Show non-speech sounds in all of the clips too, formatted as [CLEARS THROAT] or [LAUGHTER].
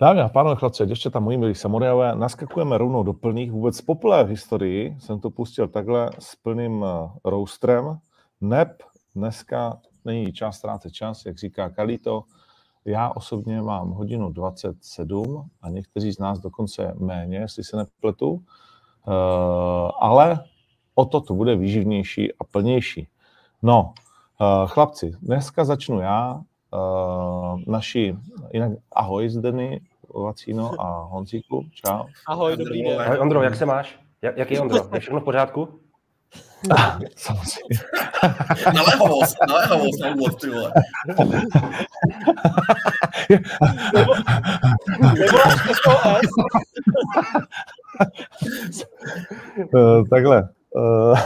Dámy a pánové, chlapci, ještě tam moji milí samurajové, naskakujeme rovnou do plných. Vůbec poprvé v historii jsem to pustil takhle s plným eh, roastrem. Neb dneska není čas ztrácet čas, jak říká Kalito. Já osobně mám hodinu 27 a někteří z nás dokonce méně, jestli se nepletu. Uh, ale o to to bude výživnější a plnější. No, uh, chlapci, dneska začnu já. Naši, jinak ahoj Zdeny, Vacíno a Honzíku, čau. Ahoj, dobrý den. Ahoj Ondro, jak se máš? Jak, jak je Ondro? Je všechno v pořádku? [LAUGHS] Samozřejmě. Naléhavost, naléhavost na úvod, ty vole. Nebo, nebo SOS. Uh, takhle. Uh,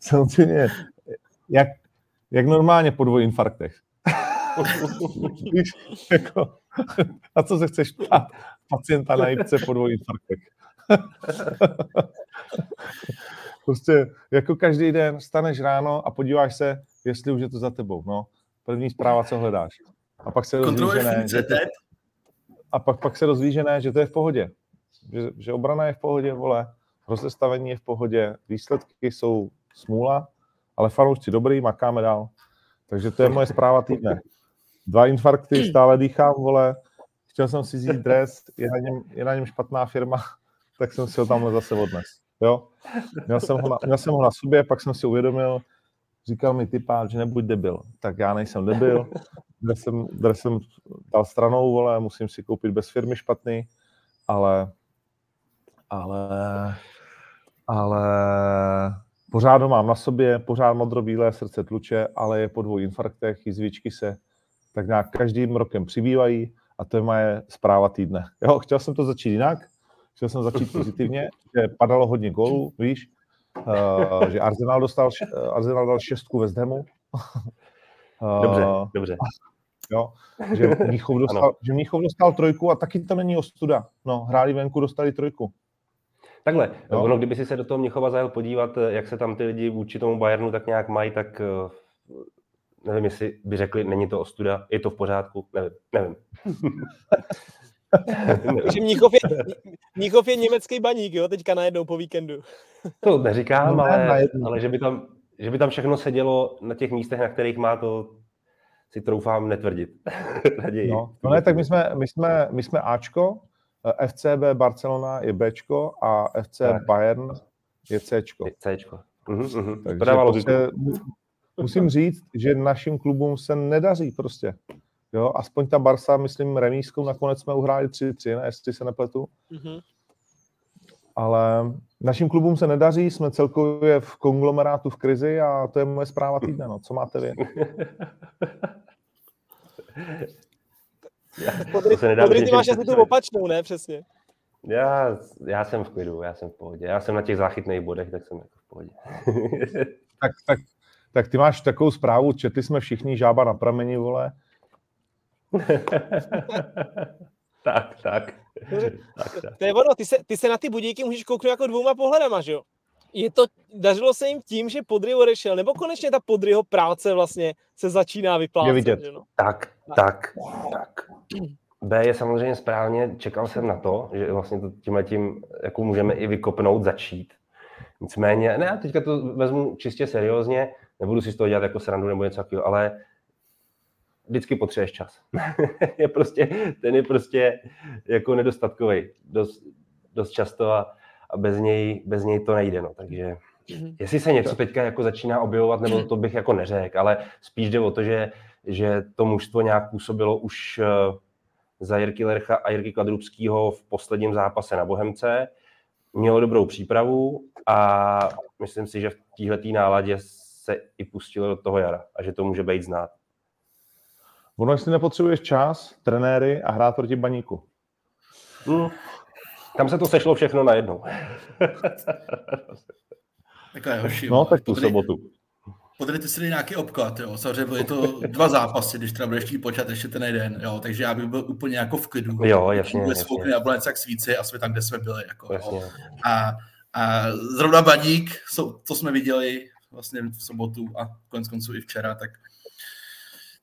samozřejmě, jak, jak normálně po dvou infarktech. [LAUGHS] Víš, jako, [LAUGHS] a co se chceš ptát pacienta na jipce po dvou infarktech? [LAUGHS] prostě jako každý den staneš ráno a podíváš se, jestli už je to za tebou. No, první zpráva, co hledáš. A pak se dozvíš, že ne, že to, a pak, pak se dozvíš, že ne, že to je v pohodě. Že, že obrana je v pohodě, vole, rozestavení je v pohodě, výsledky jsou smůla, ale fanoušci dobrý, makáme dál. Takže to je moje zpráva týdne. Dva infarkty, [CLEARS THROAT] stále dýchám, vole, chtěl jsem si vzít dres, je na něm, je na něm špatná firma, [LAUGHS] tak jsem si ho tamhle zase odnes. Jo? Měl jsem, ho na, měl jsem ho na sobě, pak jsem si uvědomil, říkal mi typáč, že nebuď debil. Tak já nejsem debil, dres jsem, dres jsem dal stranou, vole, musím si koupit bez firmy špatný, ale, ale, ale pořád ho mám na sobě, pořád modrobílé srdce tluče, ale je po dvou infarktech, jizvičky se tak nějak každým rokem přibývají a to je moje zpráva týdne. [LAUGHS] Jo, chtěl jsem to začít jinak, chtěl jsem začít pozitivně, [LAUGHS] že padalo hodně gólů, víš, uh, [LAUGHS] že Arsenal dostal, uh, Arsenal dal šestku West Hamu. Uh, dobře, dobře. Jo, že Míchov, dostal, že Míchov dostal trojku a taky to není ostuda. No, hráli venku, dostali trojku. Takhle, jo. ono, kdyby si se do toho Měchova zajel podívat, jak se tam ty lidi vůči tomu Bayernu tak nějak mají, tak nevím, jestli by řekli, není to ostuda, je to v pořádku, nevím, nevím. [LAUGHS] Takže Mníchov je, Mníchov je německý baník, jo, teďka najednou po víkendu. [LAUGHS] to neříkám, no, ale, ale že, by tam, že by tam všechno sedělo na těch místech, na kterých má to, si troufám netvrdit. [LAUGHS] no, no ne, tak my jsme, my jsme, my jsme Ačko, FCB Barcelona je Bčko a FC tak. Bayern je Cčko. Je Cčko. Mhm, mhm. Takže prostě, musím říct, že našim klubům se nedaří prostě. Jo, aspoň ta Barsa, myslím, remískou nakonec jsme uhráli 3-3, ne, jestli se nepletu. Mm-hmm. Ale našim klubům se nedaří, jsme celkově v konglomerátu v krizi a to je moje zpráva týdne. No. Co máte vy? [LAUGHS] Podry, podry ty máš asi tu opačnou, ne? Přesně. Já, já jsem v klidu, já jsem v pohodě. Já jsem na těch záchytných bodech, tak jsem jako v pohodě. tak, tak, tak ty máš takovou zprávu, četli jsme všichni žába na prameni, vole, [LAUGHS] tak, tak. tak, tak. To je ono, ty se, ty se na ty budíky můžeš kouknout jako dvouma pohledama, že jo? Je to, dařilo se jim tím, že Podry odešel, nebo konečně ta Podryho práce vlastně se začíná vyplácet, je vidět. Že no? Tak, tak, tak. B je samozřejmě správně, čekal jsem na to, že vlastně to tímhle tím jako můžeme i vykopnout, začít. Nicméně, ne, teďka to vezmu čistě seriózně, nebudu si z toho dělat jako srandu nebo něco takového, ale vždycky potřebuješ čas. [LAUGHS] je prostě, ten je prostě jako nedostatkový dost, dost často a, a bez, něj, bez něj to nejde. No. Takže mm-hmm. jestli se něco teďka jako začíná objevovat, nebo to bych jako neřekl, ale spíš jde o to, že, že to mužstvo nějak působilo už uh, za Jirky Lercha a Jirky Kladrubského v posledním zápase na Bohemce. Mělo dobrou přípravu a myslím si, že v této náladě se i pustilo do toho jara a že to může být znát. Ono, jestli nepotřebuješ čas, trenéry a hrát proti baníku. Hmm. Tam se to sešlo všechno najednou. [LAUGHS] Takhle, hoši. No, tak tu podry, sobotu. Podejte si nějaký obklad, jo. Samozřejmě byly to dva zápasy, když teda budeš chtít počítat ještě ten jeden, jo. Takže já bych byl úplně jako v klidu. Jo, jasně. Byli spoukli a bylo jak svíci a jsme tam, kde jsme byli. Jako, jasně. A, a zrovna baník, to jsme viděli vlastně v sobotu a konec konců i včera, tak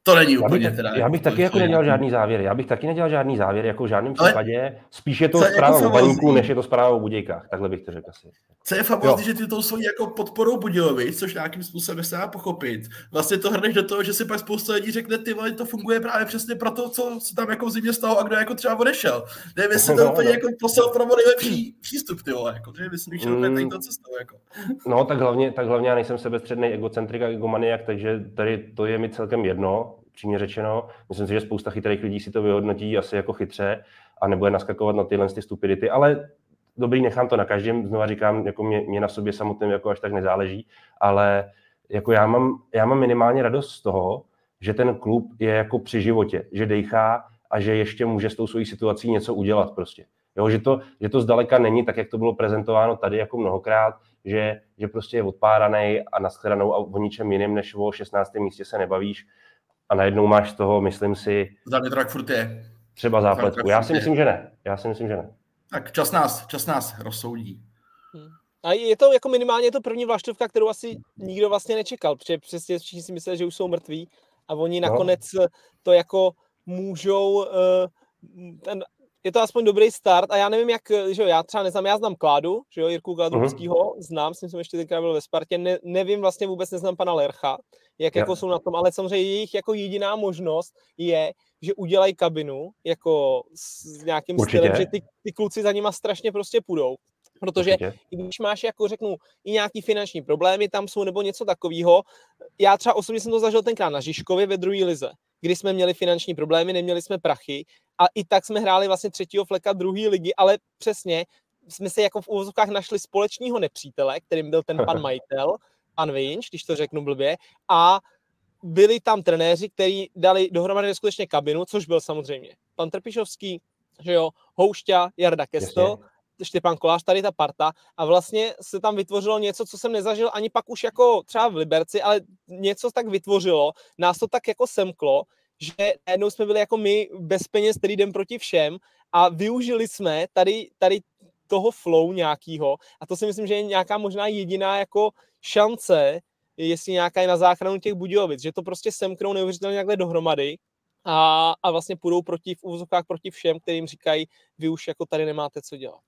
To není úplně já bych, teda. Já bych jako taky jako nedělal žádný závěr. Já bych taky nedělal žádný závěr, jako v žádném případě. Spíš je to zpráva o baníku, než je to zpráva o budějkách. Takhle bych to řekl asi. Co je famózní, že ty to jsou jako podporou Budějovic, což nějakým způsobem se dá pochopit. Vlastně to hrneš do toho, že si pak spousta lidí řekne, ty vole, to funguje právě přesně pro to, co se tam jako v zimě stalo a kdo jako třeba odešel. Nevím, jestli to [LAUGHS] úplně jako poslal pro nejlepší přístup, ty vole, jako, jestli bych šel mm. to cestou, jako. No, tak hlavně, tak hlavně já nejsem sebestředný egocentrik a egomaniak, takže tady to je mi celkem jedno přímě řečeno. Myslím si, že spousta chytrých lidí si to vyhodnotí asi jako chytře a nebude naskakovat na tyhle ty stupidity, ale dobrý, nechám to na každém, znova říkám, jako mě, mě na sobě samotným jako až tak nezáleží, ale jako já mám, já mám minimálně radost z toho, že ten klub je jako při životě, že dejchá a že ještě může s tou svojí situací něco udělat prostě. Jo, že, to, že to zdaleka není tak, jak to bylo prezentováno tady jako mnohokrát, že, že prostě je odpáraný a nashledanou a o ničem jiném než o 16. místě se nebavíš a najednou máš z toho, myslím si... Za Frankfurt je. Třeba zápletku. Já si myslím, že ne. Já si myslím, že ne. Tak čas nás, čas nás rozsoudí. Hmm. A je to jako minimálně to první vlaštovka, kterou asi nikdo vlastně nečekal, protože přesně všichni si mysleli, že už jsou mrtví a oni no. nakonec to jako můžou eh, ten je to aspoň dobrý start a já nevím, jak, že jo, já třeba neznám, já znám Kládu, že jo, Jirku Kladovskýho, uh-huh. znám, s tím jsem ještě tenkrát byl ve Spartě, ne, nevím vlastně vůbec, neznám pana Lercha, jak ja. jako jsou na tom, ale samozřejmě jejich jako jediná možnost je, že udělají kabinu jako s nějakým Určitě. stylem, že ty, ty kluci za nima strašně prostě půjdou. Protože Určitě. i když máš, jako řeknu, i nějaký finanční problémy tam jsou nebo něco takového, já třeba osobně jsem to zažil tenkrát na Žižkově ve druhé lize, kdy jsme měli finanční problémy, neměli jsme prachy a i tak jsme hráli vlastně třetího fleka druhé ligy, ale přesně jsme se jako v úvozovkách našli společního nepřítele, kterým byl ten pan [LAUGHS] majitel, pan Vinč, když to řeknu blbě, a byli tam trenéři, kteří dali dohromady neskutečně kabinu, což byl samozřejmě pan Trpišovský, že jo, Houšťa, Jarda Kesto, Štěpán Kolář, tady ta parta. A vlastně se tam vytvořilo něco, co jsem nezažil ani pak už jako třeba v Liberci, ale něco tak vytvořilo, nás to tak jako semklo, že najednou jsme byli jako my bez peněz, který jdem proti všem. A využili jsme tady, tady toho flow nějakýho. A to si myslím, že je nějaká možná jediná jako šance, jestli nějaká je na záchranu těch Budějovic, že to prostě semknou neuvěřitelně takhle dohromady. A, a vlastně půjdou proti, v úvozovkách proti všem, kterým říkají, vy už jako tady nemáte co dělat.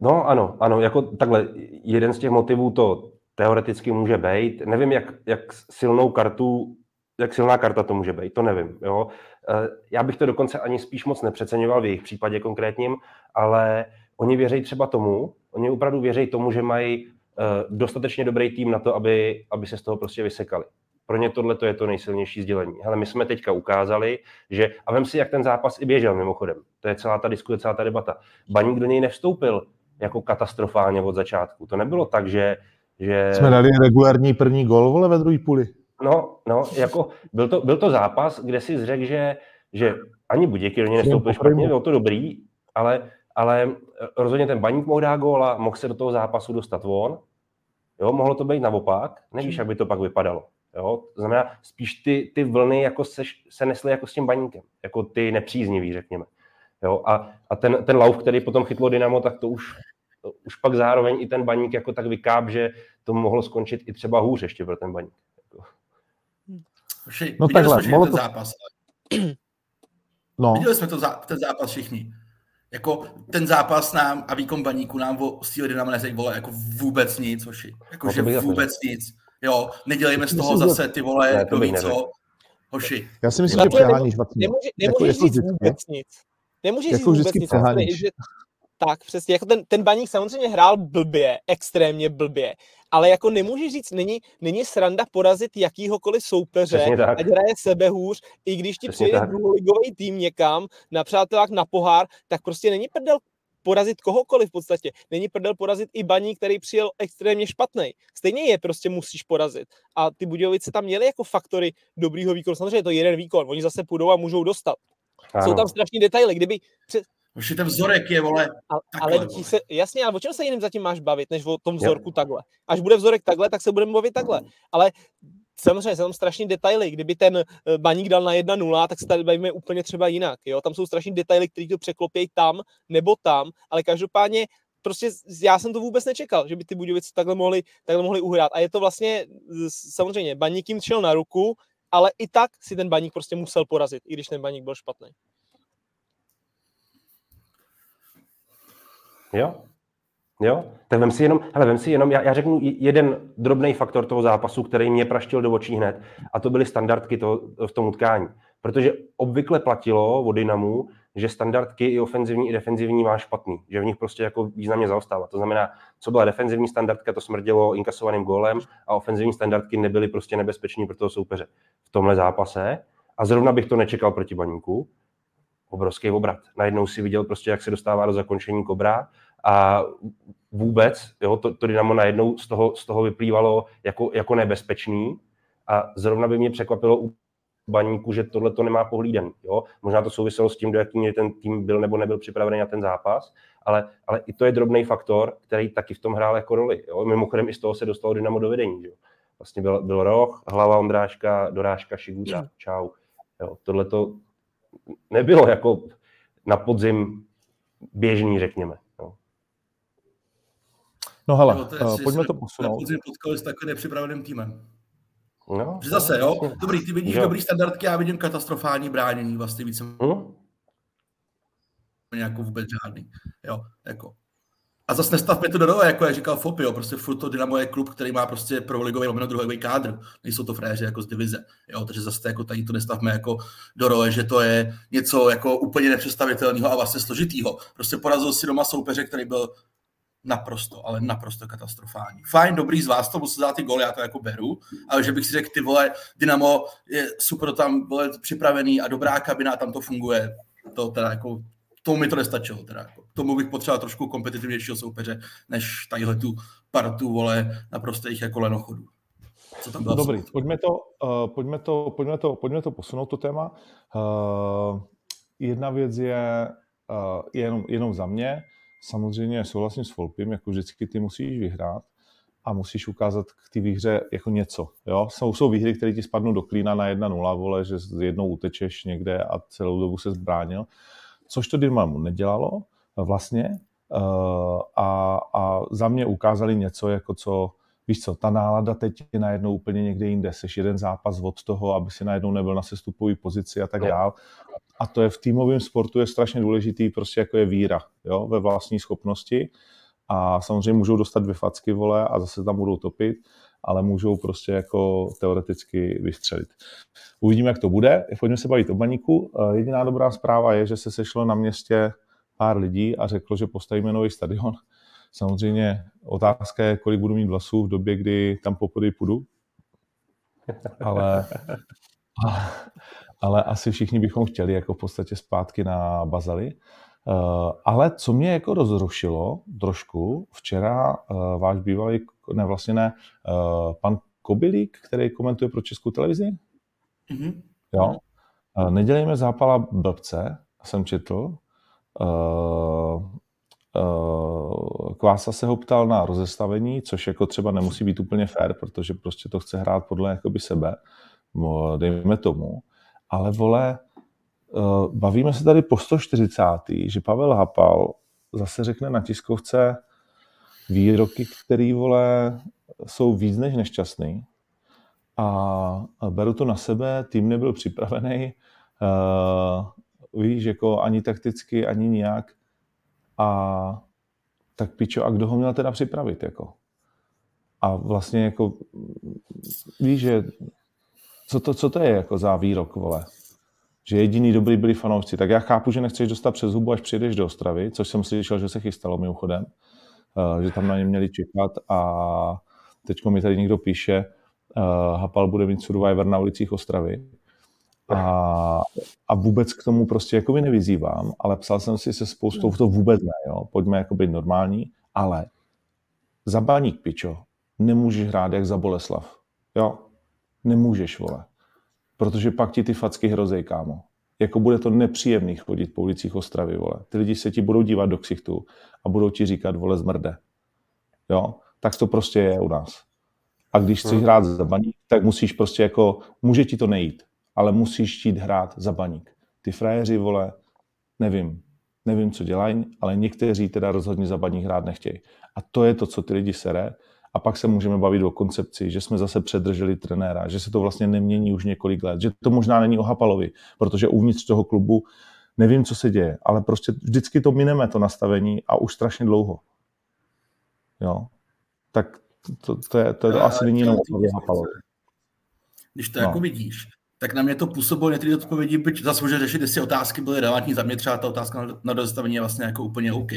No ano, ano, jako takhle, jeden z těch motivů to teoreticky může být. Nevím, jak, jak silnou kartu jak silná karta to může být, to nevím. Jo? Eh, já bych to dokonce ani spíš moc nepřeceňoval v jejich případě konkrétním, ale oni věří třeba tomu, oni opravdu věří tomu, že mají eh, dostatečně dobrý tým na to, aby, aby se z toho prostě vysekali. Pro ně tohle je to nejsilnější sdělení. Hele, my jsme teďka ukázali, že, a vem si, jak ten zápas i běžel mimochodem, to je celá ta diskuse, celá ta debata. Baník do něj nevstoupil jako katastrofálně od začátku. To nebylo tak, že, že... Jsme dali regulární první gol, vole, ve druhé půli. No, no, jako byl to, byl to zápas, kde si zřekl, že, že ani Buděky do něj nestoupil špatně, bylo to dobrý, ale, ale rozhodně ten baník mohl dát góla, mohl se do toho zápasu dostat von. Jo, mohlo to být naopak, nevíš, jak by to pak vypadalo. Jo, to znamená, spíš ty, ty vlny jako se, se nesly jako s tím baníkem, jako ty nepříznivý, řekněme. Jo, a, a ten, ten lauf, který potom chytlo Dynamo, tak to už, to už pak zároveň i ten baník jako tak vykáp, že to mohlo skončit i třeba hůř ještě pro ten baník. Vši, no takhle, jsme ten to... zápas. No. Viděli jsme to za, ten zápas všichni. Jako ten zápas nám a výkon baníku nám o Steel Dynamo neřekl, vole, jako vůbec nic, hoši. Jako, no, že vůbec nic. Jo, nedělejme z toho zase ty vole, ne, to ví co. Hoši. Já si myslím, že přeháníš. Nemůže, nemůžeš jako, říct vůbec nic. Nemůžeš jako říct vůbec nic. Že, tak, přesně. Jako ten, ten baník samozřejmě hrál blbě, extrémně blbě, ale jako nemůžeš říct, není, není sranda porazit jakýhokoliv soupeře, ať hraje sebe hůř, i když ti přijde druholigový tým někam na přátelák na pohár, tak prostě není prdel porazit kohokoliv v podstatě. Není prdel porazit i baník, který přijel extrémně špatný. Stejně je prostě musíš porazit. A ty Budějovice tam měly jako faktory dobrýho výkonu. Samozřejmě je to jeden výkon, oni zase půjdou a můžou dostat. Ano. Jsou tam strašní detaily. Kdyby před, už ten vzorek je, vole, a, takhle, ale vole. se, jasně, ale o čem se jiným zatím máš bavit, než o tom vzorku jo. takhle. Až bude vzorek takhle, tak se budeme bavit takhle. Ale samozřejmě jsou tam strašní detaily. Kdyby ten eh, baník dal na 1-0, tak se tady bavíme úplně třeba jinak. Jo? Tam jsou strašní detaily, které to překlopějí tam nebo tam, ale každopádně prostě já jsem to vůbec nečekal, že by ty Budějovice takhle mohli, takhle mohli uhrát. A je to vlastně samozřejmě, baník jim šel na ruku, ale i tak si ten baník prostě musel porazit, i když ten baník byl špatný. Jo, Jo, tak vem si jenom, hele, vem si jenom, já, já řeknu jeden drobný faktor toho zápasu, který mě praštil do očí hned, a to byly standardky to, v tom utkání. Protože obvykle platilo od Dynamu, že standardky i ofenzivní, i defenzivní má špatný, že v nich prostě jako významně zaostává. To znamená, co byla defenzivní standardka, to smrdělo inkasovaným gólem a ofenzivní standardky nebyly prostě nebezpeční pro toho soupeře v tomhle zápase. A zrovna bych to nečekal proti Baníku. Obrovský obrat. Najednou si viděl prostě, jak se dostává do zakončení kobra a vůbec, jo, to, to Dynamo najednou z toho, z toho vyplývalo jako, jako nebezpečný a zrovna by mě překvapilo baníku, že tohle to nemá pohlíden. Jo? Možná to souviselo s tím, do jaký ten tým byl nebo nebyl připravený na ten zápas, ale, ale i to je drobný faktor, který taky v tom hrál jako roli. Jo? Mimochodem i z toho se dostalo Dynamo do vedení. Jo? Vlastně byl, byl roh, hlava Ondráška, dorážka Šiguta, čau. Jo? Tohle to nebylo jako na podzim běžný, řekněme. No hele, no, to uh, pojďme to posunout. Podzim potkali s takovým nepřipraveným týmem. No, že zase, jo, dobrý, ty vidíš jo. dobrý standardky, já vidím katastrofální bránění vlastně více. Hmm? Nějakou vůbec žádný. Jo, jako. A zase nestavme to do rohu, jako jak říkal Fopy, jo, prostě furt to Dynamo je klub, který má prostě pro ligový lomeno druhý kádr, nejsou to fréři jako z divize, jo, takže zase jako tady to nestavme jako do rohe, že to je něco jako úplně nepředstavitelného a vlastně složitýho. Prostě porazil si doma soupeře, který byl naprosto, ale naprosto katastrofální. Fajn, dobrý z vás, to musí dát ty goly, já to jako beru, ale že bych si řekl, ty vole, Dynamo je super tam vole, připravený a dobrá kabina, tam to funguje, to teda jako, tomu mi to nestačilo, teda jako. Tomu bych potřeboval trošku kompetitivnějšího soupeře, než tadyhle tu partu, vole, naprostých jako lenochodů. Co tam bylo Dobrý, pojďme to, uh, pojďme, to, pojďme, to, pojďme to posunout, to téma. Uh, jedna věc je uh, jenom, jenom za mě, samozřejmě souhlasím s Volpim, jako vždycky ty musíš vyhrát a musíš ukázat k té výhře jako něco. Jo? Jsou, jsou výhry, které ti spadnou do klína na 1-0, vole, že jednou utečeš někde a celou dobu se zbránil. Což to Dynamo nedělalo vlastně uh, a, a za mě ukázali něco, jako co, víš co, ta nálada teď je najednou úplně někde jinde. Seš jeden zápas od toho, aby si najednou nebyl na sestupové pozici a tak dál a to je v týmovém sportu je strašně důležitý, prostě jako je víra jo, ve vlastní schopnosti a samozřejmě můžou dostat dvě facky, vole, a zase tam budou topit, ale můžou prostě jako teoreticky vystřelit. Uvidíme, jak to bude. Pojďme se bavit o baníku. Eh, jediná dobrá zpráva je, že se sešlo na městě pár lidí a řeklo, že postavíme nový stadion. Samozřejmě otázka je, kolik budu mít vlasů v době, kdy tam poprvé půjdu. Ale, ale asi všichni bychom chtěli jako v podstatě zpátky na Bazali. Uh, ale co mě jako rozrušilo trošku, včera uh, váš bývalý, ne vlastně ne, uh, pan Kobilík, který komentuje pro českou televizi, mm-hmm. jo, uh, nedělejme zápala blbce, jsem četl, Kvása se ho ptal na rozestavení, což jako třeba nemusí být úplně fair, protože prostě to chce hrát podle jakoby sebe, dejme tomu ale vole, eh, bavíme se tady po 140. že Pavel Hapal zase řekne na tiskovce výroky, které vole jsou víc než nešťastný a beru to na sebe, tým nebyl připravený, uh, víš, jako ani takticky, ani nijak a tak pičo, a kdo ho měl teda připravit, jako? A vlastně jako, víš, že co to, co to je jako za výrok, vole? Že jediný dobrý byli fanoušci. Tak já chápu, že nechceš dostat přes hubu, až přijdeš do Ostravy, což jsem slyšel, že se chystalo mimochodem, uh, že tam na ně měli čekat a teď mi tady někdo píše, uh, Hapal bude mít Survivor na ulicích Ostravy. A, a vůbec k tomu prostě jakoby nevyzývám, ale psal jsem si se spoustou, to vůbec ne, jo. pojďme jako být normální, ale za baník, pičo, nemůžeš hrát jak za Boleslav. Jo, Nemůžeš, vole. Protože pak ti ty facky hrozej, kámo. Jako bude to nepříjemný chodit po ulicích Ostravy, vole. Ty lidi se ti budou dívat do ksichtu a budou ti říkat, vole, zmrde. Jo? Tak to prostě je u nás. A když chceš hmm. hrát za baník, tak musíš prostě jako, může ti to nejít, ale musíš chtít hrát za baník. Ty frajeři, vole, nevím, nevím, co dělají, ale někteří teda rozhodně za baník hrát nechtějí. A to je to, co ty lidi sere a pak se můžeme bavit o koncepci, že jsme zase předrželi trenéra, že se to vlastně nemění už několik let, že to možná není o Hapalovi, protože uvnitř toho klubu nevím, co se děje, ale prostě vždycky to mineme, to nastavení a už strašně dlouho. Jo. Tak to, to, je, to, je to asi není jenom o Hapalovi. Když to no. jako vidíš, tak na mě to působilo některé odpovědi, byť zase může řešit, jestli otázky byly relevantní, za mě třeba ta otázka na, na dostavení je vlastně jako úplně OK.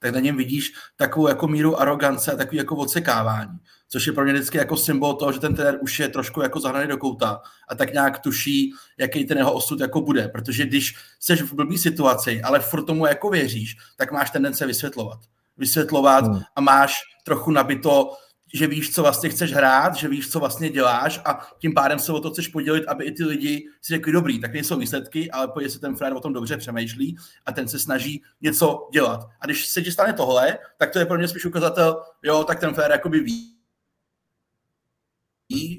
Tak na něm vidíš takovou jako míru arogance a takový jako odsekávání, což je pro mě vždycky jako symbol toho, že ten trenér už je trošku jako zahraný do kouta a tak nějak tuší, jaký ten jeho osud jako bude, protože když jsi v blbý situaci, ale furt tomu jako věříš, tak máš tendence vysvětlovat. Vysvětlovat hmm. a máš trochu nabito že víš, co vlastně chceš hrát, že víš, co vlastně děláš a tím pádem se o to chceš podělit, aby i ty lidi si řekli, dobrý, tak nejsou výsledky, ale pojď se ten frér o tom dobře přemýšlí a ten se snaží něco dělat. A když se ti stane tohle, tak to je pro mě spíš ukazatel, jo, tak ten frér jakoby ví,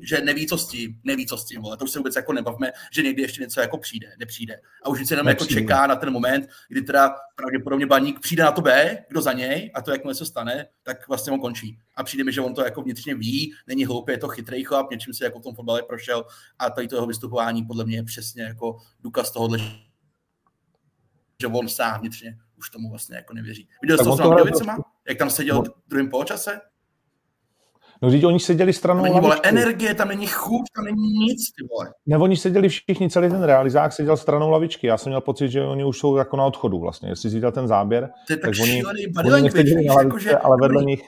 že neví, co s tím, neví, co s tím, vole. To už se vůbec jako nebavme, že někdy ještě něco jako přijde, nepřijde. A už se jenom jako čeká na ten moment, kdy teda pravděpodobně baník přijde na to B, kdo za něj, a to jakmile se stane, tak vlastně on končí. A přijde mi, že on to jako vnitřně ví, není hloupý, je to chytrý chlap, něčím se jako v tom fotbale prošel a tady to jeho vystupování podle mě je přesně jako důkaz tohohle, že on sám vnitřně už tomu vlastně jako nevěří. Viděl jsi to s jak tam seděl v druhém poločase? No, když oni seděli stranou tam není, vole, energie, tam není chuť, tam není nic, ty vole. Ne, oni seděli všichni, celý ten realizák seděl stranou lavičky. Já jsem měl pocit, že oni už jsou jako na odchodu vlastně. Jestli jsi viděl ten záběr, to je tak, tak oni, oni na lavičce, jako, že, ale vedle nich.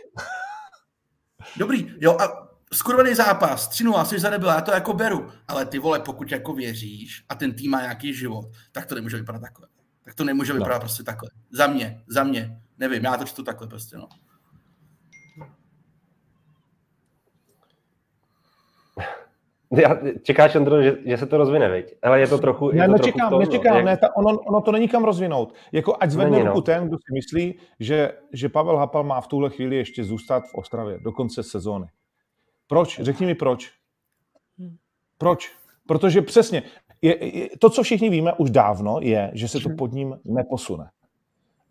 [LAUGHS] Dobrý, jo, a skurvený zápas, 3 asi za nebyla, já to jako beru, ale ty vole, pokud jako věříš a ten tým má nějaký život, tak to nemůže vypadat takhle. Tak to nemůže vypadat no. prostě takhle. Za mě, za mě, nevím, já to čtu takhle prostě, no. Já, čekáš, Andro, že, že se to rozvine, viď? Ale je to trochu... Ne, je to nečekám, trochu nečekám, jak... ne, ta, ono, ono, to není kam rozvinout. Jako ať zvedne není, ruku no. ten, kdo si myslí, že, že Pavel Hapal má v tuhle chvíli ještě zůstat v Ostravě do konce sezóny. Proč? Řekni mi proč. Proč? Protože přesně, je, je, to, co všichni víme už dávno, je, že se to pod ním neposune.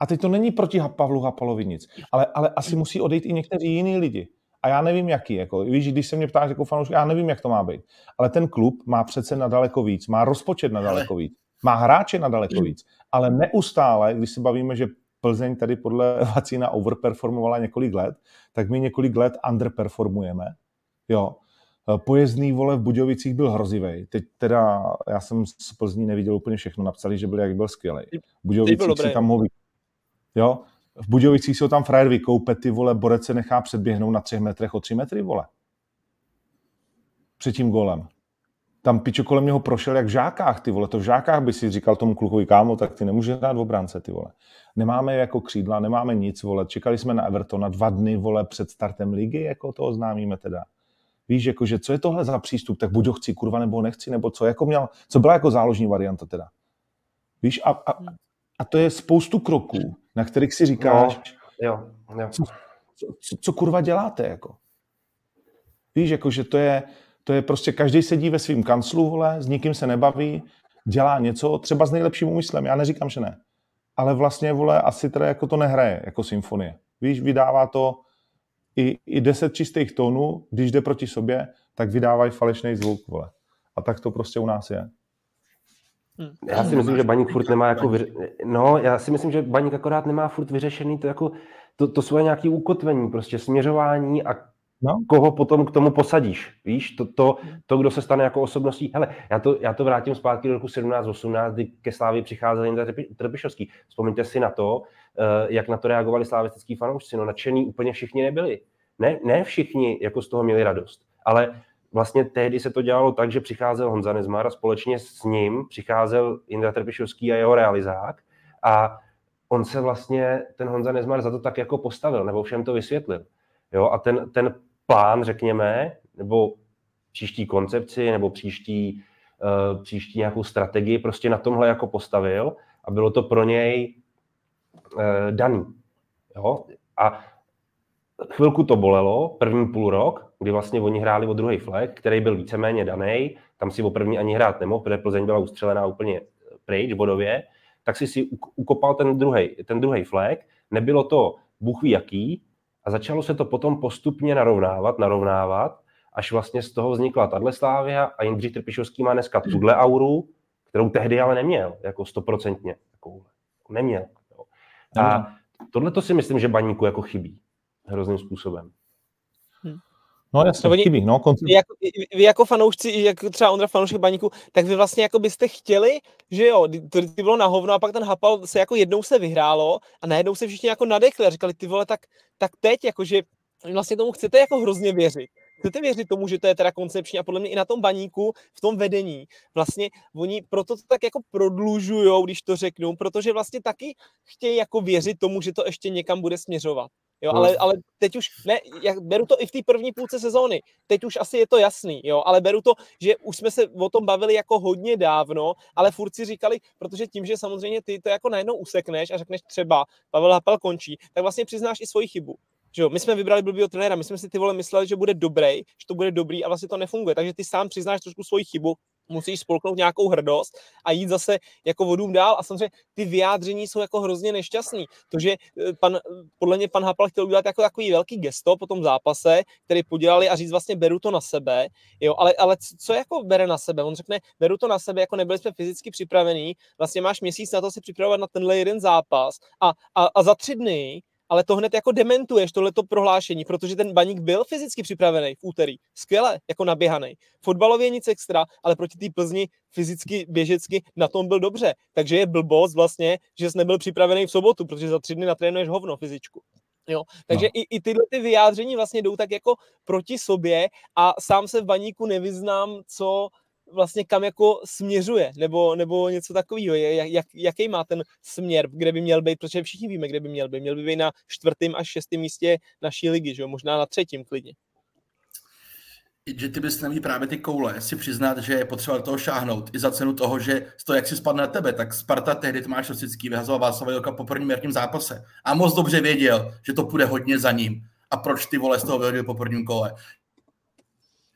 A teď to není proti Pavlu Hapalovi nic, ale, ale asi musí odejít i někteří jiní lidi. A já nevím, jaký. Jako, víš, když se mě ptáš jako fanoušek, já nevím, jak to má být. Ale ten klub má přece na daleko víc, má rozpočet na daleko víc, má hráče na daleko víc. Ale neustále, když se bavíme, že Plzeň tady podle [LAUGHS] Vacína overperformovala několik let, tak my několik let underperformujeme. Jo. Pojezdný vole v Budějovicích byl hrozivý. Teď teda, já jsem z Plzní neviděl úplně všechno, napsali, že byl jak byl skvělý. Budějovicích si tam mohl Jo, v Budějovicích si ho tam frajer vykoupe, ty vole, Borec se nechá předběhnout na třech metrech o tři metry, vole. Před tím golem. Tam pičo kolem něho prošel jak v žákách, ty vole. To v žákách by si říkal tomu klukovi, kámo, tak ty nemůže hrát v obránce, ty vole. Nemáme jako křídla, nemáme nic, vole. Čekali jsme na Evertona dva dny, vole, před startem ligy, jako to oznámíme teda. Víš, jakože co je tohle za přístup, tak buď ho chci, kurva, nebo nechci, nebo co, jako měl, co byla jako záložní varianta teda. Víš, a, a, a to je spoustu kroků, na kterých si říkáš, no, jo, jo. Co, co, co kurva děláte, jako. Víš, jako, že to je, to je prostě, každý sedí ve svém kanclu, vole, s nikým se nebaví, dělá něco, třeba s nejlepším úmyslem, já neříkám, že ne. Ale vlastně, vole, asi teda jako to nehraje, jako symfonie. Víš, vydává to i, i deset čistých tónů, když jde proti sobě, tak vydávají falešný zvuk, vole. A tak to prostě u nás je. Hmm. Já si myslím, že baník furt nemá jako... Vyře... No, já si myslím, že baník akorát nemá furt vyřešený to jako... To, to svoje nějaké ukotvení, prostě směřování a no. koho potom k tomu posadíš, víš, to, to, to, kdo se stane jako osobností. Hele, já to, já to vrátím zpátky do roku 17-18, kdy ke Slávě přicházel Jindra Trpišovský. Vzpomeňte si na to, eh, jak na to reagovali slavistický fanoušci. No nadšený úplně všichni nebyli. Ne, ne všichni jako z toho měli radost, ale vlastně tehdy se to dělalo tak, že přicházel Honza Nezmar a společně s ním přicházel Indra Trpišovský a jeho realizák a on se vlastně, ten Honza Nezmar za to tak jako postavil, nebo všem to vysvětlil. Jo, a ten, ten plán, řekněme, nebo příští koncepci, nebo příští, uh, příští nějakou strategii prostě na tomhle jako postavil a bylo to pro něj uh, daný. Jo? A chvilku to bolelo, první půl rok, kdy vlastně oni hráli o druhý flag, který byl víceméně daný, tam si o první ani hrát nemohl, protože Plzeň byla ustřelená úplně pryč bodově, tak si si ukopal ten druhý ten druhý flag, nebylo to bůh ví jaký, A začalo se to potom postupně narovnávat, narovnávat, až vlastně z toho vznikla tahle Slávia a Jindřich Trpišovský má dneska tuhle auru, kterou tehdy ale neměl, jako stoprocentně. Jako neměl. Jo. A tohle to si myslím, že baníku jako chybí hrozným způsobem. No jasně, oni, chybí, no. Koncept... Vy, jako, vy jako fanoušci, jako třeba Ondra fanoušek baníku, tak vy vlastně jako byste chtěli, že jo, to, to bylo na hovno a pak ten Hapal se jako jednou se vyhrálo a najednou se všichni jako nadechli a říkali, ty vole, tak, tak teď, jakože vlastně tomu chcete jako hrozně věřit. Chcete věřit tomu, že to je teda koncepční a podle mě i na tom baníku, v tom vedení, vlastně oni proto to tak jako prodlužujou, když to řeknu, protože vlastně taky chtějí jako věřit tomu, že to ještě někam bude směřovat. Jo, ale, ale teď už, ne, jak, beru to i v té první půlce sezóny, teď už asi je to jasný, jo, ale beru to, že už jsme se o tom bavili jako hodně dávno, ale furt si říkali, protože tím, že samozřejmě ty to jako najednou usekneš a řekneš třeba Pavel Hapel končí, tak vlastně přiznáš i svoji chybu. Že jo, my jsme vybrali blbýho trenéra, my jsme si ty vole mysleli, že bude dobrý, že to bude dobrý a vlastně to nefunguje. Takže ty sám přiznáš trošku svoji chybu, musíš spolknout nějakou hrdost a jít zase jako vodům dál. A samozřejmě ty vyjádření jsou jako hrozně nešťastný. To, že eh, pan, podle mě pan Hapal chtěl udělat jako takový velký gesto po tom zápase, který podělali a říct vlastně beru to na sebe, jo, ale, ale co jako bere na sebe? On řekne, beru to na sebe, jako nebyli jsme fyzicky připravení, vlastně máš měsíc na to si připravovat na tenhle jeden zápas a, a, a za tři dny ale to hned jako dementuješ, tohleto prohlášení, protože ten baník byl fyzicky připravený v úterý. Skvěle, jako naběhaný. Fotbalově nic extra, ale proti té Plzni fyzicky, běžecky na tom byl dobře. Takže je blbost vlastně, že jsi nebyl připravený v sobotu, protože za tři dny natrénuješ hovno fyzičku. Jo, takže no. i, i tyhle ty vyjádření vlastně jdou tak jako proti sobě a sám se v baníku nevyznám, co vlastně kam jako směřuje, nebo, nebo něco takového, jak, jak, jaký má ten směr, kde by měl být, protože všichni víme, kde by měl být. Měl by být na čtvrtém až šestém místě naší ligy, že jo? možná na třetím klidně. Že ty bys neměl právě ty koule, si přiznat, že je potřeba do toho šáhnout. I za cenu toho, že to, jak si spadne na tebe, tak Sparta tehdy Tomáš Rosický vyhazoval Václava Jilka po prvním jarním zápase. A moc dobře věděl, že to půjde hodně za ním. A proč ty vole z toho vyhodil po prvním kole?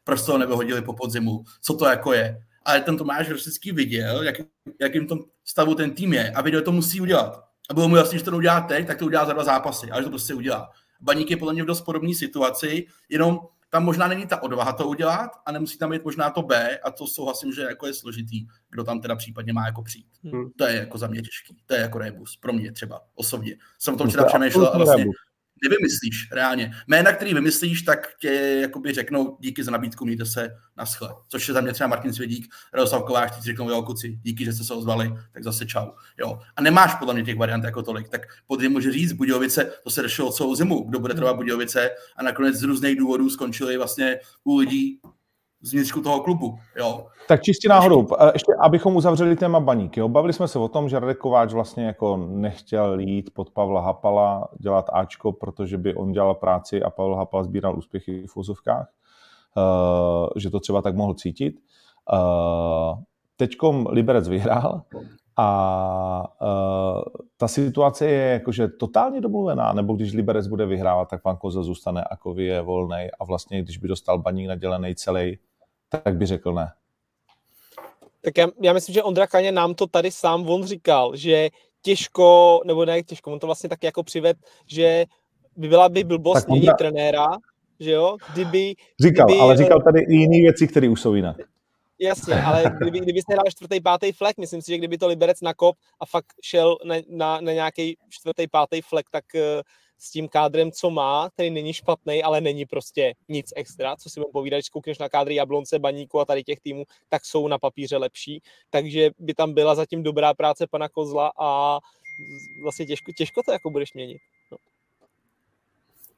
Proč to nevyhodili po podzimu, co to jako je. Ale ten Tomáš Rosický viděl, jak, jakým tom stavu ten tým je a viděl, to musí udělat. A bylo mu jasné, že to udělá teď, tak to udělá za dva zápasy, ale že to prostě udělá. Baník je podle mě v dost podobné situaci, jenom tam možná není ta odvaha to udělat a nemusí tam být možná to B a to souhlasím, že jako je složitý, kdo tam teda případně má jako přijít. Hmm. To je jako za mě těžký, to je jako rebus, pro mě třeba osobně. Jsem o tom včera přemýšlel a vlastně nevymyslíš reálně. Jména, který vymyslíš, tak tě jakoby řeknou díky za nabídku, mějte se na schle. Což je za mě třeba Martin Svědík, Radoslav Kovář, ti řeknou, jo, kuci, díky, že jste se ozvali, tak zase čau. Jo. A nemáš podle mě těch variant jako tolik, tak pod může říct Budějovice, to se řešilo celou zimu, kdo bude trvat Budějovice a nakonec z různých důvodů skončili vlastně u lidí zvnitřku toho klubu. Jo. Tak čistě náhodou, ještě abychom uzavřeli téma baník. Jo. Bavili jsme se o tom, že Radek Kováč vlastně jako nechtěl jít pod Pavla Hapala dělat Ačko, protože by on dělal práci a Pavel Hapal sbíral úspěchy v úzovkách, uh, že to třeba tak mohl cítit. Uh, teďkom Liberec vyhrál a uh, ta situace je jakože totálně domluvená, nebo když Liberec bude vyhrávat, tak pan Koza zůstane a Kovy je volný a vlastně, když by dostal baník nadělený celý, tak by řekl ne. Tak já, já myslím, že Ondra Kaně nám to tady sám on říkal, že těžko, nebo ne těžko, on to vlastně tak jako přived, že by byla by blbost měnit Ondra... trenéra, že jo, kdyby... Říkal, kdyby, ale říkal tady i jiné věci, které už jsou jinak. Jasně, ale kdyby, kdyby se hrál čtvrtý, pátý flek, myslím si, že kdyby to Liberec nakop a fakt šel na, na, na nějaký čtvrtý, pátý flek, tak uh, s tím kádrem, co má, který není špatný, ale není prostě nic extra, co si mu povídat, když koukneš na kádry Jablonce, Baníku a tady těch týmů, tak jsou na papíře lepší, takže by tam byla zatím dobrá práce pana Kozla a vlastně těžko, těžko to jako budeš měnit. No.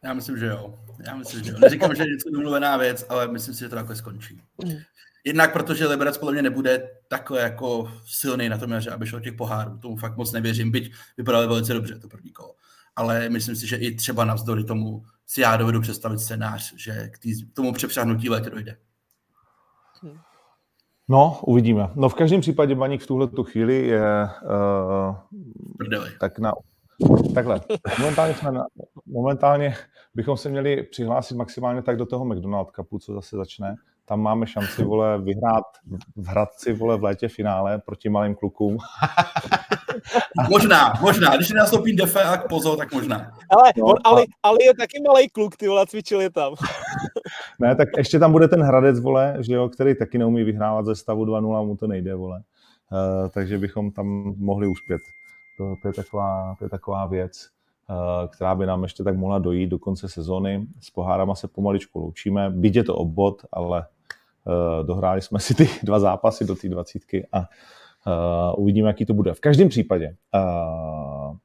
Já myslím, že jo. Já myslím, že jo. Neříkám, že je něco domluvená věc, ale myslím si, že to takhle skončí. Mm. Jednak protože Liberec podle mě nebude takhle jako silný na tom jaře, aby šel těch pohárů. Tomu fakt moc nevěřím, byť vypadali velice dobře to první kolo ale myslím si, že i třeba navzdory tomu si já dovedu představit scénář, že k, tý, tomu přepřáhnutí létě dojde. No, uvidíme. No v každém případě Baník v tuhle tu chvíli je uh, tak na Takhle, momentálně, jsme na, momentálně bychom se měli přihlásit maximálně tak do toho McDonald Cupu, co zase začne, tam máme šanci, vole, vyhrát v Hradci, vole, v létě finále proti malým klukům. [LAUGHS] možná, možná, když nastoupí Defeak, pozor, tak možná. Ale, no, on, ale, ale je taky malý kluk, ty vole, cvičil je tam. [LAUGHS] ne, tak ještě tam bude ten Hradec, vole, že jo, který taky neumí vyhrávat ze stavu 2-0, mu to nejde, vole. Uh, takže bychom tam mohli uspět. To, to, je, taková, to je taková věc. Eh, která by nám ještě tak mohla dojít do konce sezóny. S pohárama se pomaličku loučíme, byť je to obvod, ale dohráli jsme si ty dva zápasy do té dvacítky a uh, uvidíme, jaký to bude. V každém případě uh,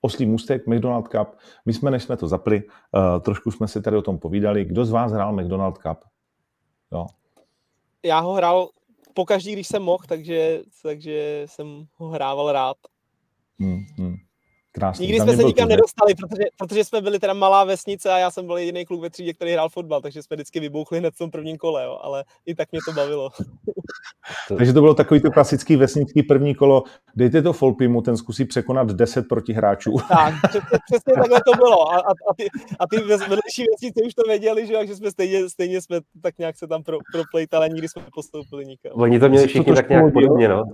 Oslý můstek, McDonald Cup. My jsme, než jsme to zapli, uh, trošku jsme si tady o tom povídali. Kdo z vás hrál McDonald Cup? Jo. Já ho hrál po každý, když jsem mohl, takže, takže jsem ho hrával rád. Hmm, hmm. Krásný. Nikdy jsme se nikam nedostali, protože, protože jsme byli teda malá vesnice a já jsem byl jediný kluk ve třídě, který hrál fotbal, takže jsme vždycky vybouchli hned v tom prvním kole, jo, ale i tak mě to bavilo. [LAUGHS] takže to bylo takový to klasický vesnický první kolo, dejte to Folpimu, ten zkusí překonat 10 protihráčů. [LAUGHS] tak, přesně, přesně takhle to bylo a, a, a, ty, a ty vedlejší vesnice už to věděli, že, že jsme stejně, stejně jsme tak nějak se tam pro, proplejtali, ale nikdy jsme postoupili nikam. Oni to měli všichni tak nějak podobně, no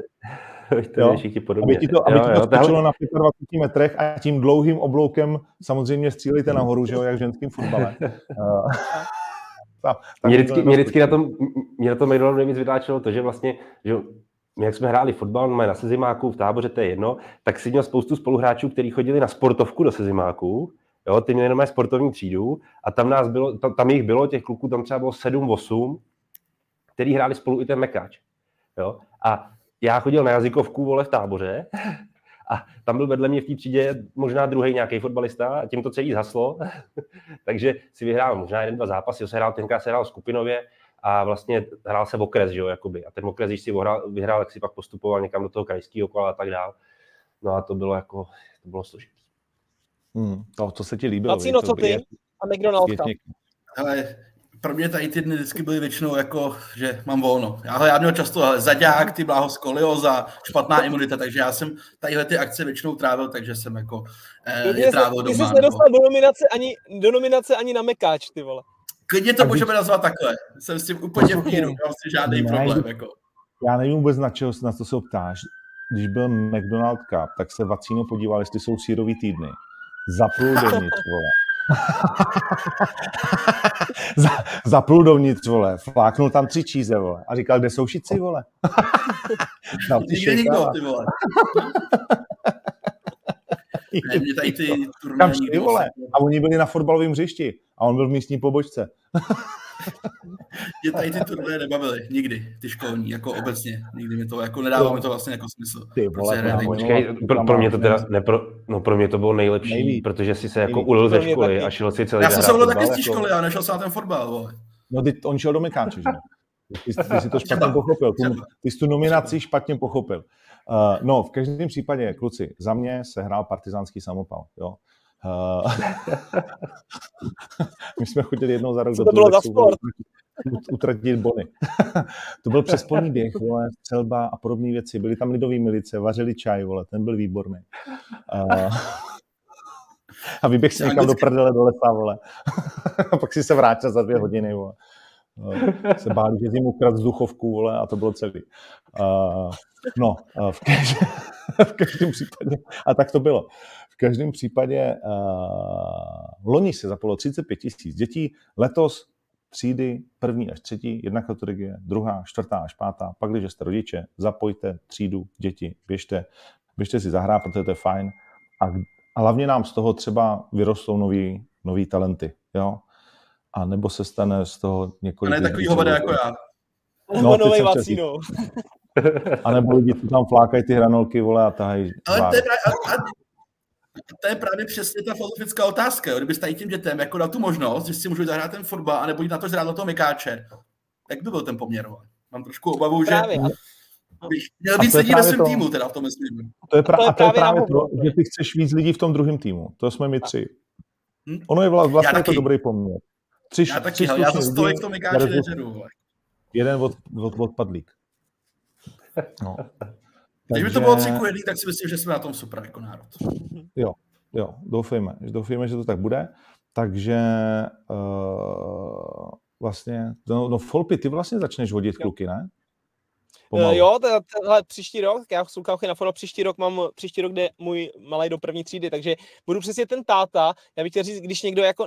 [LAUGHS] to jo? všichni podobně. Aby ti to, aby jo, ti to jo, skočilo na 25 metrech a tím dlouhým obloukem samozřejmě střílejte nahoru, že jo, jak v ženském fotbale. [LAUGHS] [LAUGHS] mě vždycky, mě vždycky na tom, mě na tom McDonaldu nejvíc vytáčelo to, že vlastně, že my jak jsme hráli fotbal, máme na Sezimáku, v táboře, to je jedno, tak si měl spoustu spoluhráčů, kteří chodili na sportovku do Sezimáku, jo, ty měli jenom sportovní třídu a tam nás bylo, tam, tam jich bylo, těch kluků tam třeba bylo 7-8, který hráli spolu i ten mekáč. Jo? A já chodil na jazykovku, vole, v táboře a tam byl vedle mě v té třídě možná druhý nějaký fotbalista a tím to celý zhaslo. [LAUGHS] Takže si vyhrál možná jeden, dva zápasy, se hrál, tenkrát se hrál skupinově a vlastně hrál se v okres, že jo, jakoby. A ten okres, když si vyhrál, vyhrál, tak si pak postupoval někam do toho krajského kola a tak dál. No a to bylo jako, to bylo složité. Hmm, to, co se ti líbilo. Lacino, co ty? A McDonald's. Hele, pro mě tady ty dny vždycky byly většinou jako, že mám volno. Já, já měl často ale zaďák, ty bláho skolioza, špatná imunita, takže já jsem tadyhle ty akce většinou trávil, takže jsem jako eh, je trávil doma. Ty jsi nedostal do nominace, ani, do nominace ani na mekáč, ty vole. Klidně to můžeme nazvat takhle. Jsem s tím úplně v míru, mám si žádný ne, problém. Jako. Já nevím vůbec, na, čeho, na co se ptáš. Když byl McDonald Cup, tak se Vacíno podíval, jestli jsou sírový týdny. Zaplul dovnitř, vole [LAUGHS] Zaplul dovnitř, vole, fláknul tam tři číze, vole, a říkal, kde jsou šici, vole. [LAUGHS] Tam ty Nikde nikdo, ty vole. [LAUGHS] ne, mě tady ty turné vole. A oni byli na fotbalovém hřišti a on byl v místní pobočce. [LAUGHS] Mě tady ty turné nebavily, nikdy, ty školní, jako [LAUGHS] obecně, nikdy mi to, jako nedávalo mi to vlastně jako smysl. Ty vole, prostě počkej, pro, pro, mě to teda, ne, pro, no pro mě to bylo nejlepší, nejvíc. protože si se jako ulil ze školy a šel si celý Já jsem se ulil taky z té školy a nešel jsem na ten fotbal, vole. No ty, on šel do Mekáče, že? Ty, ty jsi to špatně pochopil, ty, ty jsi tu nominaci špatně pochopil. Uh, no, v každém případě, kluci, za mě se hrál partizánský samopal, jo. Uh, [LAUGHS] my jsme chodili jednou za rok Co do to bylo za sport? utratit bony. [LAUGHS] to byl přespolný běh, vole, střelba a podobné věci. Byly tam lidové milice, vařili čaj, vole, ten byl výborný. Uh, [LAUGHS] a vyběh si někam do prdele do lesa, vole. a pak si se vrátil za dvě hodiny, vole. Uh, se báli, že jim ukradl vzduchovku, vole, a to bylo celý. Uh, no, uh, v, každém, [LAUGHS] v každém případě, a tak to bylo. V každém případě uh, loni se zapolo 35 tisíc dětí, letos třídy první až třetí, jedna kategorie, druhá, čtvrtá až pátá. Pak, když jste rodiče, zapojte třídu, děti, běžte, běžte si zahrát, protože to je fajn. A, a hlavně nám z toho třeba vyrostou nový, nový talenty, jo? A nebo se stane z toho několik... A ne takový hovada jako já. No, nový vacínou. [LAUGHS] A nebo lidi, co tam flákají ty hranolky, vole, a tahají. Ale to je, a, a, to je právě přesně ta filozofická otázka. Jo. Kdybyste tady tím dětem jako dal tu možnost, že si můžu zahrát ten fotbal a nebo jít na to zhrát do toho mykáče, tak by byl ten poměr. Jo. Mám trošku obavu, právě. že bych měl víc lidí ve svém to... týmu, teda v tom myslím. To je, pra- to je a to je právě to, že ty chceš víc lidí v tom druhém týmu. To jsme my tři. Hm? Ono je vlastně to dobrý poměr. Tři, já taky, tři já za stojek to mykáče nežeru. Jeden od, od, odpadlík. No. Takže... [LAUGHS] Kdyby to bylo 3 jedný, tak si myslím, že jsme na tom super jako národ. Jo, jo, doufejme, doufejme, že to tak bude. Takže uh, vlastně, no, no Folpy, ty vlastně začneš vodit kluky, ne? Pomalu. Uh, jo, tenhle příští rok, já jsem na fotbal příští rok mám, příští rok jde můj malý do první třídy, takže budu přesně ten táta, já bych chtěl říct, když někdo jako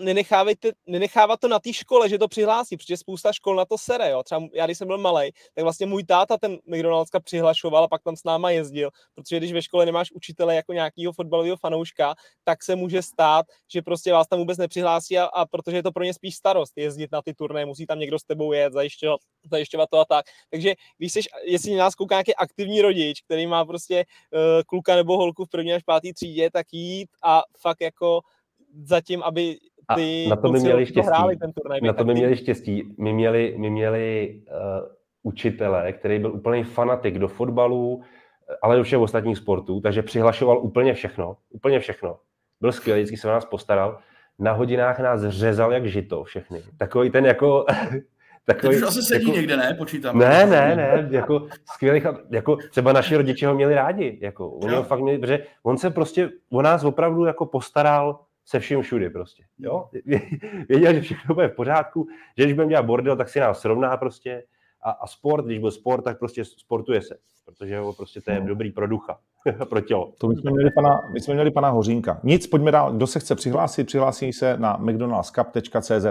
nenechává to na té škole, že to přihlásí, protože spousta škol na to sere, jo. Třeba já, když jsem byl malý, tak vlastně můj táta ten McDonald'ska přihlašoval a pak tam s náma jezdil, protože když ve škole nemáš učitele jako nějakého fotbalového fanouška, tak se může stát, že prostě vás tam vůbec nepřihlásí a, a protože je to pro ně spíš starost jezdit na ty turné, musí tam někdo s tebou jet, zajišťovat, zajišťovat to a tak. Takže když jsi jestli nás kouká nějaký aktivní rodič, který má prostě uh, kluka nebo holku v první až pátý třídě, tak jít a fakt jako zatím, aby ty a na to my měli štěstí. Ten turnaj, na to my měli štěstí. My měli, my měli uh, učitele, který byl úplný fanatik do fotbalu, ale do všech ostatních sportů, takže přihlašoval úplně všechno, úplně všechno. Byl skvělý, vždycky se o nás postaral. Na hodinách nás řezal jak žito všechny. Takový ten jako [LAUGHS] Takový, Teď už asi sedí jako, někde, ne? Počítám. Ne, ne, ne, jako skvělých, jako třeba naši rodiče ho měli rádi, jako on ho fakt měli, protože on se prostě o nás opravdu jako postaral se vším všudy prostě, jo? [LAUGHS] Věděl, že všechno bude v pořádku, že když budeme dělat bordel, tak si nás srovná prostě a, a sport, když byl sport, tak prostě sportuje se, protože ho prostě to je no. dobrý pro ducha, [LAUGHS] pro tělo. To my jsme, měli pana, my jsme měli pana Hořínka. Nic, pojďme dál, kdo se chce přihlásit, přihlásí se na mcdonaldscup.cz.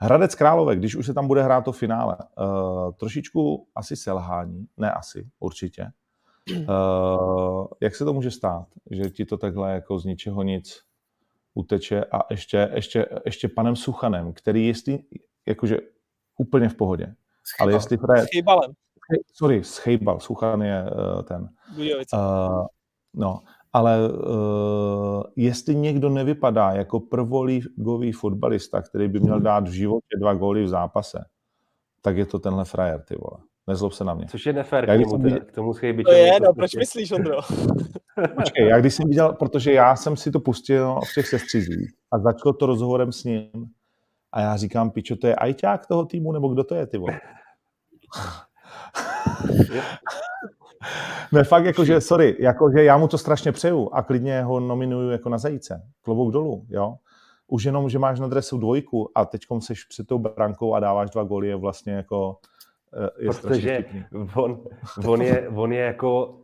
Hradec Králové, když už se tam bude hrát to finále, uh, trošičku asi selhání, ne asi, určitě. Uh, jak se to může stát, že ti to takhle jako z ničeho nic uteče a ještě, ještě, ještě panem Suchanem, který jestli, jakože úplně v pohodě. Ale jestli Fred... S Chejbalem. Sorry, Schejbal, Suchan je uh, ten. Uh, no, ale uh, jestli někdo nevypadá jako prvolígový fotbalista, který by měl mhm. dát v životě dva góly v zápase, tak je to tenhle frajer, ty vole. Nezlob se na mě. Což je nefér k, němu, viděl... k tomu To je, no, proč myslíš, Ondro? [LAUGHS] Počkej, já když jsem viděl, protože já jsem si to pustil v těch sestřizích a začalo to rozhovorem s ním a já říkám, pičo, to je ajťák toho týmu, nebo kdo to je, ty vole? [LAUGHS] ne, fakt jakože, sorry, jakože já mu to strašně přeju a klidně ho nominuju jako na zajíce. Klobouk dolů, jo. Už jenom, že máš na dresu dvojku a teďkom seš před tou brankou a dáváš dva góly, je vlastně jako eh, je Protože on, on, je, on je jako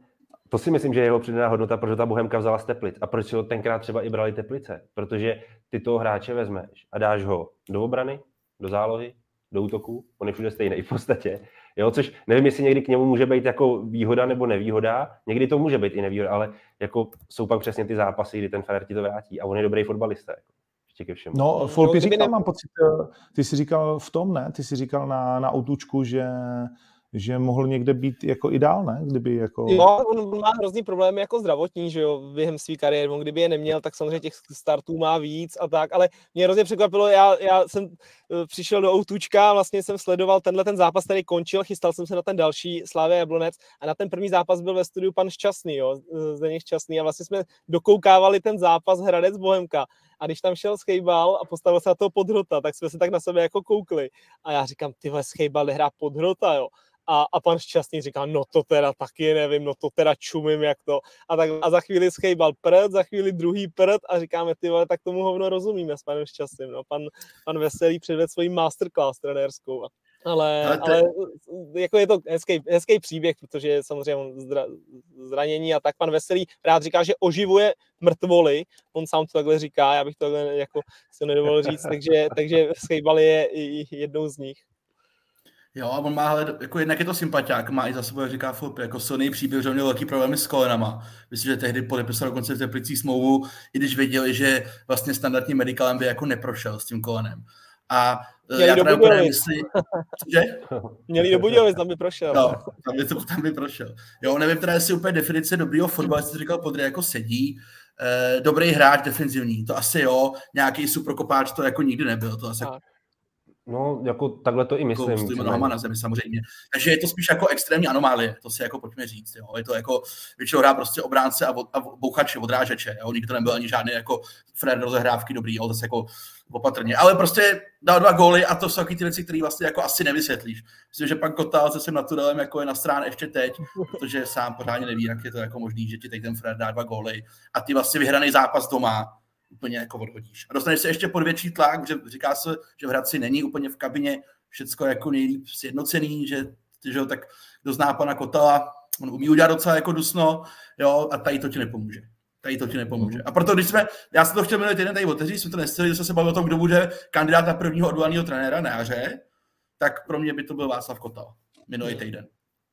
to si myslím, že je jeho přidaná hodnota, protože ta Bohemka vzala z Teplic. A proč si ho tenkrát třeba i brali Teplice? Protože ty toho hráče vezmeš a dáš ho do obrany, do zálohy, do útoku, on je všude stejný v podstatě. Jo, což nevím, jestli někdy k němu může být jako výhoda nebo nevýhoda. Někdy to může být i nevýhoda, ale jako jsou pak přesně ty zápasy, kdy ten Ferrer ti to vrátí a on je dobrý fotbalista. Jako. Ještě ke všemu. No, Folpi říkal, mám pocit, eh, ty jsi říkal v tom, ne? Ty jsi říkal na, na outučku, že že mohl někde být jako ideál, ne? Kdyby jako... Jo, on má hrozný problémy jako zdravotní, že jo, během své kariéry. On kdyby je neměl, tak samozřejmě těch startů má víc a tak, ale mě hrozně překvapilo, já, já jsem eh, přišel do Outučka, vlastně jsem sledoval tenhle ten zápas, který končil, chystal jsem se na ten další Slávě Jablonec a na ten první zápas byl ve studiu pan Šťastný, jo, Zdeněk Šťastný a vlastně jsme dokoukávali ten zápas Hradec Bohemka a když tam šel Schejbal a postavil se na toho podhrota, tak jsme se tak na sebe jako koukli a já říkám, ty Schejbal nehrá podhrota, jo a, a pan Šťastný říká, no to teda taky nevím, no to teda čumím, jak to. A, tak, a za chvíli schejbal prd, za chvíli druhý prd a říkáme, ty vole, tak tomu hovno rozumíme s panem Šťastným. No. Pan, pan Veselý předved svoji masterclass trenérskou. Ale, ale, ale jako je to hezký, hezký příběh, protože je samozřejmě on zdra, zranění a tak pan Veselý rád říká, že oživuje mrtvoly, on sám to takhle říká, já bych to takhle jako se nedovolil říct, takže, takže Schejbal je jednou z nich. Jo, a on má, ale jako jednak je to sympatiák, má i za sebou, jak říká Filip, jako silný příběh, že měl velký problémy s kolenama. Myslím, že tehdy podepisal dokonce v Teplicích smlouvu, i když věděli, že vlastně standardním medicalem by jako neprošel s tím kolenem. A e, Měli já právě nemyslím, že? [LAUGHS] Měli do Budějovic, tam by prošel. No, tam by, to, tam by prošel. Jo, nevím teda, jestli úplně definice dobrýho fotbalistu říkal Podry jako sedí, e, dobrý hráč defenzivní, to asi jo, nějaký superkopáč to jako nikdy nebyl, to asi tak. No, jako takhle to i myslím. Jako s nohama na zemi samozřejmě. Takže je to spíš jako extrémní anomálie, to si jako pojďme říct. Jo. Je to jako většinou hrá prostě obránce a, a bouchače, odrážeče. Jo. Nikdy to nebyl ani žádný jako Fred rozehrávky dobrý, jo. zase jako opatrně. Ale prostě dal dva góly a to jsou taky ty věci, které vlastně jako asi nevysvětlíš. Myslím, že pan Kotal se svým naturelem jako je na straně ještě teď, protože sám pořádně neví, jak je to jako možný, že ti teď ten Fred dá dva góly a ty vlastně vyhraný zápas doma úplně jako odhodíš. A dostaneš se ještě pod větší tlak, že říká se, že v Hradci není úplně v kabině všecko jako nejlíp sjednocený, že, že tak kdo zná pana Kotala, on umí udělat docela jako dusno, jo, a tady to ti nepomůže. Tady to ti nepomůže. A proto, když jsme, já jsem to chtěl minulý týden tady otevřít, jsme to nestihli, že jsme se bavili o tom, kdo bude kandidát na prvního odvolaného trenéra na jaře, tak pro mě by to byl Václav Kotal minulý týden,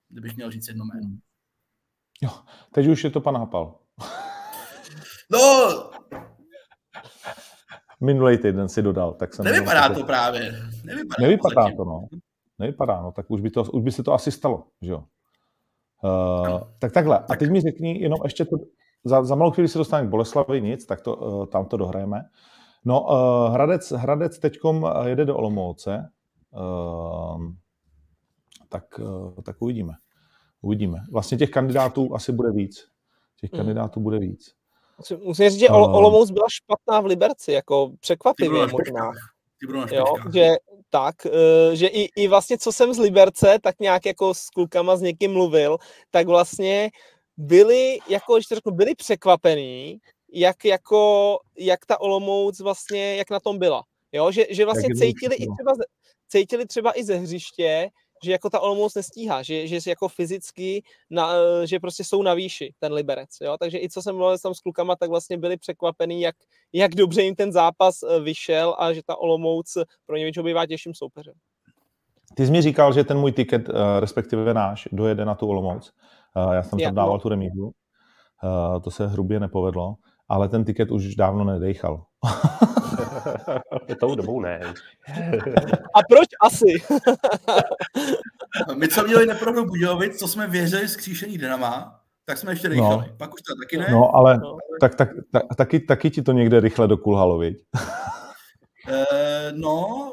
kdybych měl říct jedno jméno. Jo, teď už je to pan Hapal. No, Minulý týden si dodal, tak jsem... Nevypadá to právě. Nevypadá, nevypadá to, to, no. Nevypadá, no. Tak už by, to, už by se to asi stalo, že jo. Uh, tak takhle. A teď mi řekni jenom ještě to, za, za malou chvíli se dostaneme k Boleslavi, nic, tak to, uh, tam to dohrajeme. No, uh, Hradec, Hradec teďkom jede do Olomouce, uh, tak, uh, tak uvidíme. Uvidíme. Vlastně těch kandidátů asi bude víc. Těch hmm. kandidátů bude víc. Musím říct, že Ol- Olomouc byla špatná v Liberci, jako překvapivě možná. Jo, že tak, eh, že i, i vlastně, co jsem z Liberce, tak nějak jako s klukama s někým mluvil, tak vlastně byli, jako, když to řeknu, byli překvapení, jak, jako, jak ta Olomouc vlastně, jak na tom byla. Jo, že, že vlastně cítili i třeba, cítili třeba i ze hřiště, že jako ta Olomouc nestíhá, že, že jako fyzicky, na, že prostě jsou na výši, ten Liberec, jo, takže i co jsem mluvil tam s klukama, tak vlastně byli překvapení, jak, jak dobře jim ten zápas eh, vyšel a že ta Olomouc pro ně bývá těžším soupeřem. Ty jsi mi říkal, že ten můj tiket, eh, respektive náš, dojede na tu Olomouc. Eh, já jsem tam dával no. tu remízu. To se hrubě nepovedlo, ale ten tiket už dávno nedejchal. [LAUGHS] Tou dobou ne. [LAUGHS] A proč asi? My, co měli nepravdu Budějovic, co jsme věřili z kříšení Dynama, tak jsme ještě nechali. No. Pak už to taky ne. No, ale no. Tak, tak, tak, taky, taky ti to někde rychle dokulhalo, viď? Uh, no,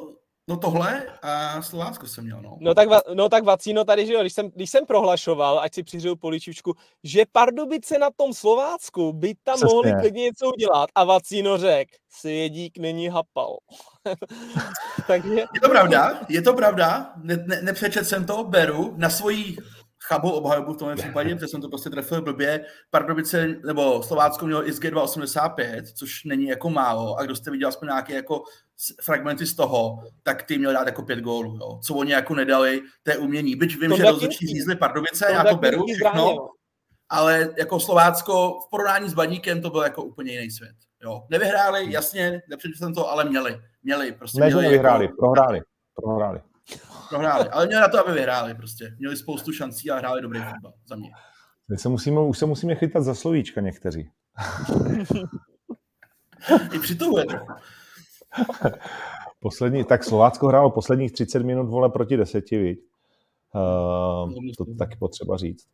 No tohle a Slovácko jsem měl, no. No tak, no tak Vacíno tady, že jo, když jsem, když jsem prohlašoval, ať si přihřil poličičku, že Pardubice na tom Slovácku by tam Přesně. mohli klidně něco udělat a Vacíno řekl, svědík není hapal. [LAUGHS] Takže... Je to pravda, je to pravda, ne, ne, nepřečet jsem to, beru na svoji chabou obhajobu v tomhle případě, protože jsem to prostě trefil blbě. Pardubice nebo Slovácko mělo XG 2,85, což není jako málo. A kdo jste viděl aspoň nějaké jako fragmenty z toho, tak ty měl dát jako pět gólů. Jo. Co oni jako nedali, to je umění. Byť vím, to že rozhodčí řízli Pardubice, já to beru všechno, ale jako Slovácko v porovnání s Baníkem to byl jako úplně jiný svět. Jo. Nevyhráli, jasně, nepřečetl jsem to, ale měli. Měli, prostě ne, měli nevyhráli, jako... prohráli, prohráli. Prohráli, ale měli na to, aby vyhráli prostě. Měli spoustu šancí a hráli dobrý fotbal za mě. Teď se musíme, už se musíme chytat za slovíčka někteří. I při tohle. Poslední, tak Slovácko hrálo posledních 30 minut vole proti deseti, viď? Uh, to taky potřeba říct.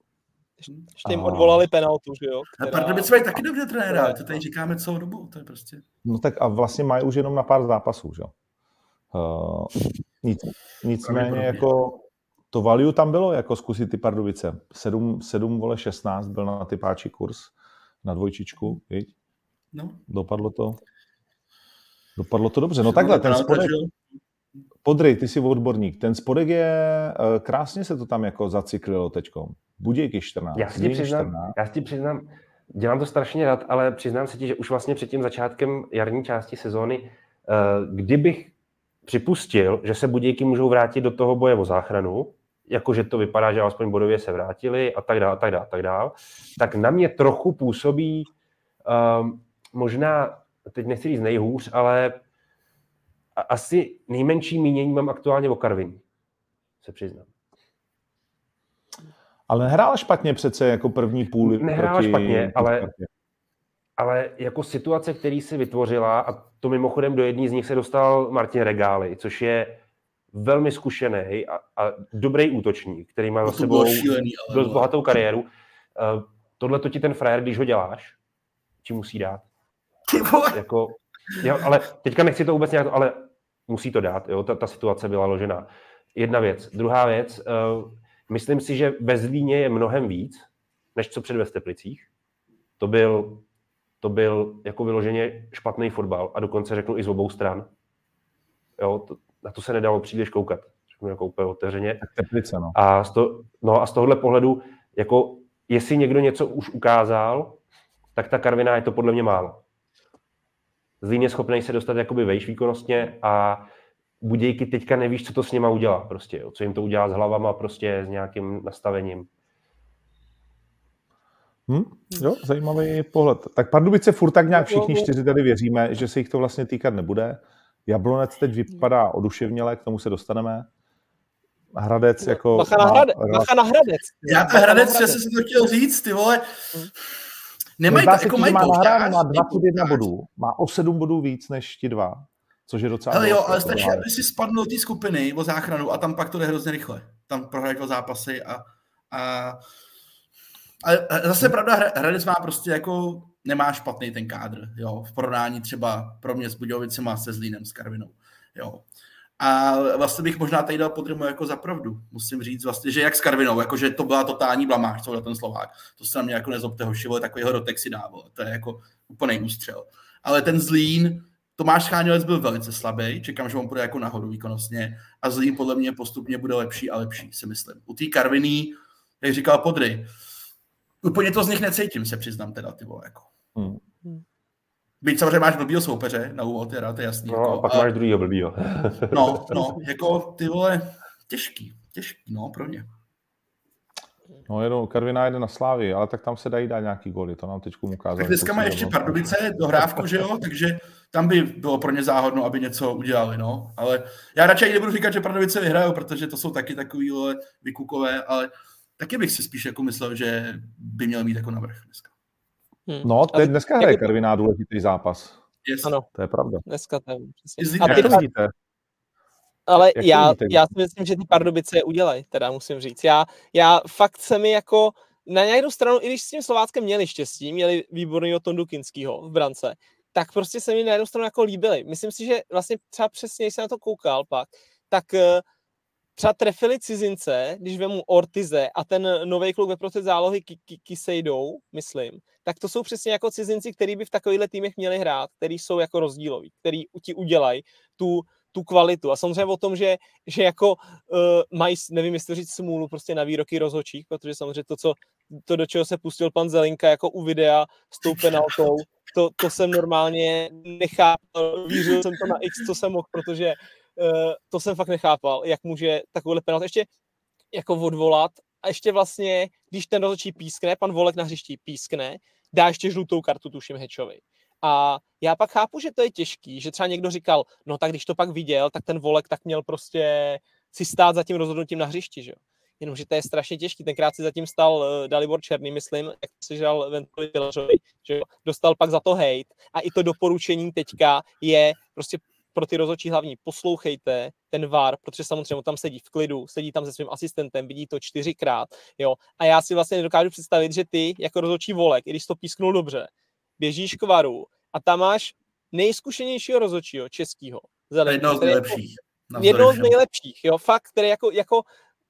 Ještě jim odvolali penaltu, že jo? Která... A Pardubice mají taky dobře trenéra, to tady říkáme celou dobu, to je prostě... No tak a vlastně mají už jenom na pár zápasů, že jo? Uh, nic, nicméně jako to value tam bylo, jako zkusit ty Pardubice. 7, 7 vole 16 byl na typáči kurz na dvojčičku, viď? No. Dopadlo to. Dopadlo to dobře. No takhle, ten spodek, Podry, ty jsi odborník. Ten spodek je, eh, krásně se to tam jako zacyklilo teďkom. Budějky 14. Já si, přiznám, 14. já si přiznám, dělám to strašně rád, ale přiznám se ti, že už vlastně před tím začátkem jarní části sezóny, eh, kdybych připustil, že se Budějky můžou vrátit do toho boje o záchranu, jakože to vypadá, že aspoň bodově se vrátili a tak dále, a tak dále, a tak dále, tak na mě trochu působí um, možná, teď nechci říct nejhůř, ale asi nejmenší mínění mám aktuálně o Karviní, se přiznám. Ale nehrál špatně přece jako první půl. Nehrál proti... špatně, ale, ale jako situace, který si vytvořila, a to mimochodem do jedné z nich se dostal Martin Regály, což je velmi zkušený a, a dobrý útočník, který má za sebou šílený, ale dost bohatou kariéru. Uh, tohle to ti ten frajer, když ho děláš, ti musí dát. Jako, jo, ale teďka nechci to vůbec nějak, ale musí to dát, jo, ta, ta situace byla ložená. Jedna věc. Druhá věc, uh, myslím si, že ve Zlíně je mnohem víc, než co před Vesteplicích. To byl, to byl jako vyloženě špatný fotbal a dokonce řeknu i z obou stran. Jo, to, na to se nedalo příliš koukat, řeknu jako úplně otevřeně. Teplice, no. A z, to, no a z tohohle pohledu, jako jestli někdo něco už ukázal, tak ta Karviná je to podle mě málo. Zlín je schopný se dostat jakoby vejš výkonnostně a Budějky teďka nevíš, co to s nima udělá prostě, jo. co jim to udělá s hlavama prostě, s nějakým nastavením. Hm? Jo, zajímavý pohled. Tak Pardubice furt tak nějak všichni čtyři tady věříme, že se jich to vlastně týkat nebude. Jablonec teď vypadá oduševněle, k tomu se dostaneme. Hradec jako... Bacha na, hrade, bacha na Hradec. Já to Hradec, že jsem to chtěl říct, ty vole. Nemají to, jako mají má má dva pod jedna bodů, má o sedm bodů víc než ti dva, což je docela... Ale jo, ale stačí, aby si spadl do té skupiny o záchranu a tam pak to jde hrozně rychle. Tam prohrají dva zápasy a, a ale zase pravda, Hradec má prostě jako, nemá špatný ten kádr, jo, v porovnání třeba pro mě s Budějovicema, se Zlínem, s Karvinou, jo. A vlastně bych možná tady dal podrymu jako za pravdu. Musím říct vlastně, že jak s Karvinou, jako že to byla totální blamáž, co ten Slovák. To se na mě jako nezlobte hoši, takovýho rotek si dával. To je jako úplný ústřel. Ale ten Zlín, Tomáš Cháňovec byl velice slabý, čekám, že on bude jako nahoru výkonnostně a Zlín podle mě postupně bude lepší a lepší, si myslím. U té Karviny, jak říkal Podry, úplně to z nich necítím, se přiznám teda, ty vole, jako. Hmm. Byť samozřejmě máš blbýho soupeře na úvod, teda, to je jasný. No, jako, a pak a... máš druhýho blbýho. [LAUGHS] no, no, jako ty vole, těžký, těžký, no, pro mě. No, jenom Karviná jede na Slávy, ale tak tam se dají dát nějaký goly, to nám teď ukázalo. Tak dneska má ještě Pardubice, dohrávku, že jo, takže tam by bylo pro ně záhodno, aby něco udělali, no. Ale já radši nebudu říkat, že Pardubice vyhrajou, protože to jsou taky takový vykukové, ale taky bych si spíš jako myslel, že by měl mít jako navrh dneska. Hmm. No, teď dneska hraje Karviná důležitý zápas. Yes. Ano. To je pravda. Dneska to je. A ty, vidíte? Ale já, já si myslím, že ty Pardubice je udělají, teda musím říct. Já, já fakt se mi jako na nějakou stranu, i když s tím Slováckem měli štěstí, měli výborného Tondu Kinskýho v brance, tak prostě se mi na jednu stranu jako líbili. Myslím si, že vlastně třeba přesně, když jsem na to koukal pak, tak eh, třeba trefili cizince, když vemu Ortize a ten nový kluk ve prostřed zálohy Kisejdou, myslím, tak to jsou přesně jako cizinci, kteří by v takovýchhle týmech měli hrát, který jsou jako rozdíloví, který ti udělají tu, tu kvalitu. A samozřejmě o tom, že, že jako uh, mají, nevím, jestli říct smůlu prostě na výroky rozhočích, protože samozřejmě to, co, to, do čeho se pustil pan Zelinka jako u videa s tou penaltou, to, to jsem normálně nechápal, vířil jsem to na X, co jsem mohl, protože to jsem fakt nechápal, jak může takovouhle penaltu ještě jako odvolat a ještě vlastně, když ten rozhodčí pískne, pan Volek na hřišti pískne, dá ještě žlutou kartu, tuším, Hečovi. A já pak chápu, že to je těžký, že třeba někdo říkal, no tak když to pak viděl, tak ten Volek tak měl prostě si stát za tím rozhodnutím na hřišti, že jo. Jenomže to je strašně těžký. Tenkrát si zatím stal uh, Dalibor Černý, myslím, jak si žal Ventovi že. Dostal pak za to hate. A i to doporučení teďka je prostě pro ty rozhodčí hlavní, poslouchejte ten VAR, protože samozřejmě on tam sedí v klidu, sedí tam se svým asistentem, vidí to čtyřikrát, jo. A já si vlastně nedokážu představit, že ty jako rozhodčí volek, i když to písknul dobře, běžíš k VARu a tam máš nejzkušenějšího rozhodčího českého. Jedno z nejlepších. Jedno z nejlepších, jo, fakt, který jako, jako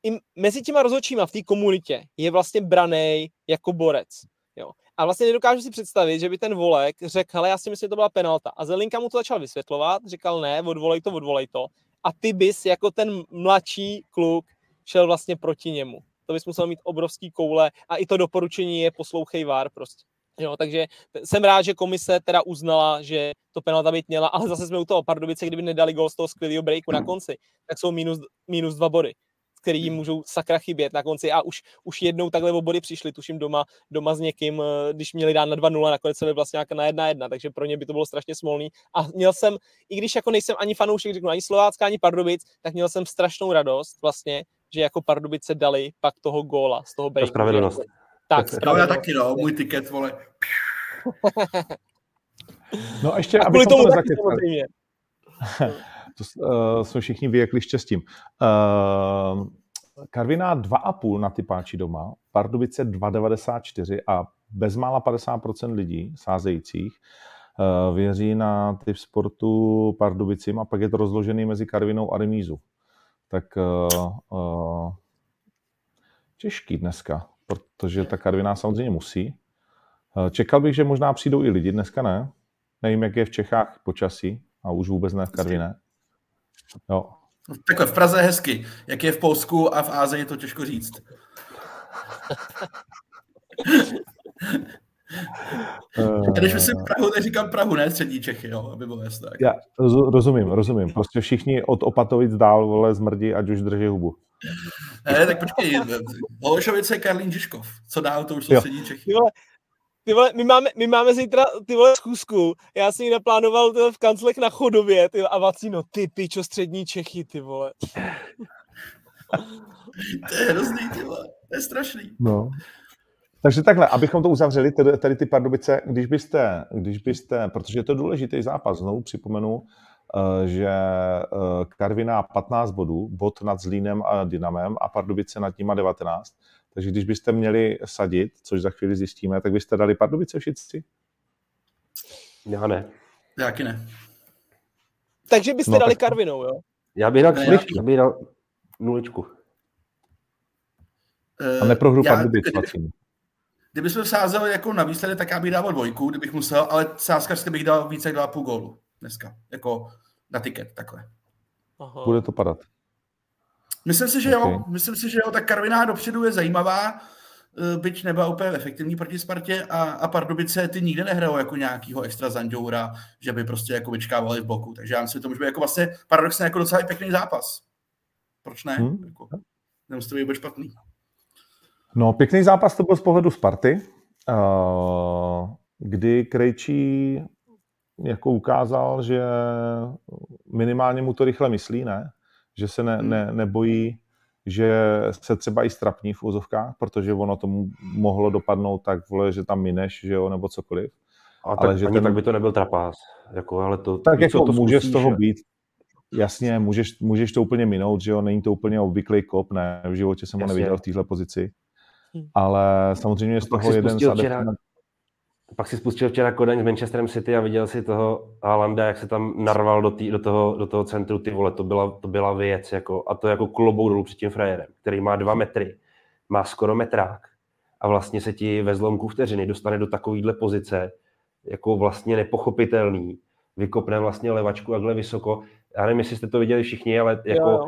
i mezi těma rozhodčíma v té komunitě je vlastně branej jako borec. Jo. A vlastně nedokážu si představit, že by ten Volek řekl, hele, já si myslím, že to byla penalta. A Zelinka mu to začal vysvětlovat, říkal, ne, odvolej to, odvolej to. A ty bys jako ten mladší kluk šel vlastně proti němu. To bys musel mít obrovský koule a i to doporučení je poslouchej VAR prostě. Jo, takže jsem rád, že komise teda uznala, že to penalta být měla, ale zase jsme u toho Pardubice, kdyby nedali gol z toho skvělého breaku na konci, tak jsou minus, minus dva body který jim můžou sakra chybět na konci a už, už jednou takhle o body přišli, tuším doma, doma s někým, eh, když měli dát na 2-0, nakonec se vlastně nějak na 1-1, takže pro ně by to bylo strašně smolný. A měl jsem, i když jako nejsem ani fanoušek, řeknu, ani Slovácka, ani Pardubic, tak měl jsem strašnou radost vlastně, že jako Pardubice dali pak toho góla z toho breaku. Spravedlnost. Tak, spravedlnost. [LAUGHS] No já taky, no, můj tiket, vole. no a ještě, a aby tomu to taky samozřejmě. [LAUGHS] to uh, jsme všichni vyjekli štěstím. Uh, Karviná 2,5 na typáči doma, Pardubice 2,94 a bezmála 50% lidí sázejících uh, věří na typ sportu Pardubicím a pak je to rozložený mezi Karvinou a Remízu. Tak uh, uh, těžký dneska, protože ta Karviná samozřejmě musí. Čekal bych, že možná přijdou i lidi, dneska ne. Nevím, jak je v Čechách počasí a už vůbec ne v Karviné. Jo. Takhle v Praze je hezky. Jak je v Polsku a v Ázii, je to těžko říct. Když myslím Prahu, tak říkám Prahu, ne střední Čechy, jo, aby bylo jasné. Já rozumím, rozumím. Prostě všichni od Opatovic dál, vole, zmrdí, ať už drží hubu. Ne, tak počkej, Holešovice, Karlín Žižkov. Co dál, to už jsou jo. střední Čechy. Vole, ty vole, my, máme, my máme zítra ty vole schůzku. Já jsem ji naplánoval tyhle, v kanclech na chodově ty, a Vacino, ty pičo střední Čechy, ty vole. [LAUGHS] to je hrozný, ty vole. To je strašný. No. Takže takhle, abychom to uzavřeli, tady, tady ty Pardubice, když byste, když byste, protože je to důležitý zápas, znovu připomenu, eh, že eh, Karviná 15 bodů, bod nad Zlínem a Dynamem a Pardubice nad nima 19. Takže když byste měli sadit, což za chvíli zjistíme, tak byste dali Pardubice všichni? Já ne. Jaký ne. Takže byste no, dali tak... Karvinou, jo? Já bych dal, ne, já bych dal nuličku. A neprohru Pardubice. Kdybychom sázeli jako na výsledek, tak já bych dával dvojku, kdybych musel, ale sázkařské bych dal více jak 2,5 gólu dneska, jako na tiket, takhle. Aha. Bude to padat. Myslím si, že okay. jo, myslím si, že jo, tak Karviná dopředu je zajímavá, eh, byť nebyla úplně efektivní proti Spartě a, a Pardubice ty nikdy nehrajou jako nějakýho extra zanděura, že by prostě jako vyčkávali v bloku. Takže já myslím, že to může být jako vlastně paradoxně jako docela pěkný zápas. Proč ne? Hmm. Jako, nemusí to být špatný. No, pěkný zápas to byl z pohledu Sparty, eh, kdy Krejčí jako ukázal, že minimálně mu to rychle myslí, ne? Že se ne, ne, hmm. nebojí, že se třeba i strapní v úzovkách, protože ono tomu mohlo dopadnout tak, vole, že tam mineš, že jo, nebo cokoliv. A ale tak, že ten... tak by to nebyl trapás. Jako, ale to, tak jako to může z toho být. Jasně, můžeš, můžeš to úplně minout, že jo, není to úplně obvyklý kop, ne, v životě jsem ho neviděl v téhle pozici. Hm. Ale samozřejmě z toho jeden včera, pak si spustil včera Kodaň s Manchesterem City a viděl si toho Haalanda, jak se tam narval do, tý, do, toho, do toho centru, ty vole, to byla, to byla věc, jako, a to jako klobou dolů před tím frajerem, který má dva metry, má skoro metrák a vlastně se ti ve zlomku vteřiny dostane do takovýhle pozice, jako vlastně nepochopitelný, vykopne vlastně levačku takhle vysoko. Já nevím, jestli jste to viděli všichni, ale jako jo,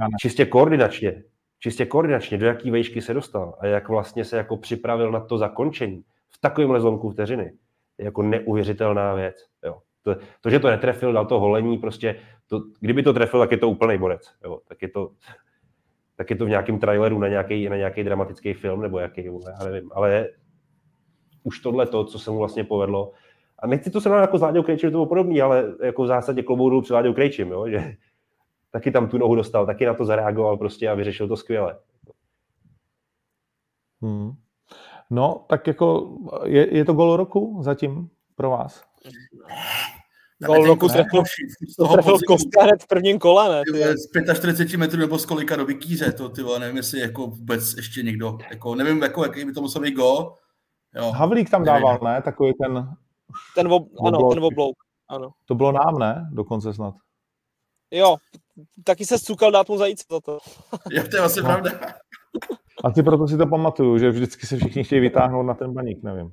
jo. čistě koordinačně, čistě koordinačně, do jaký vejšky se dostal a jak vlastně se jako připravil na to zakončení takovémhle zlomku vteřiny, je jako neuvěřitelná věc. Jo. To, to, že to netrefil, dal to holení, prostě, to, kdyby to trefil, tak je to úplný borec. Jo. Tak, je to, tak je to v nějakém traileru na nějaký, na nějaký dramatický film, nebo jaký, já nevím. Ale už tohle to, co se mu vlastně povedlo, a nechci to srovnat jako s Láďou Krejčem, to bylo podobný, ale jako v zásadě klobouk dolů při Láďou Krejčem, jo, že taky tam tu nohu dostal, taky na to zareagoval prostě a vyřešil to skvěle. Hmm. No, tak jako je, je to gol roku zatím pro vás? Gol roku trefil, trefil Kostka hned v prvním kole, ne? Ty. Z 45 metrů nebo z kolika do vykýře, to ty nevím, jestli jako vůbec ještě někdo, jako nevím, jako, jaký by to musel být gol. Jo. Havlík tam dával, ne? Takový ten... Ten, ob, ano, ten oblouk, ano. To bylo nám, ne? Dokonce snad. Jo, taky se cukal dát mu zajíc za to. jo, to je vlastně no. pravda. Asi proto si to pamatuju, že vždycky se všichni chtějí vytáhnout na ten baník, nevím. [LAUGHS]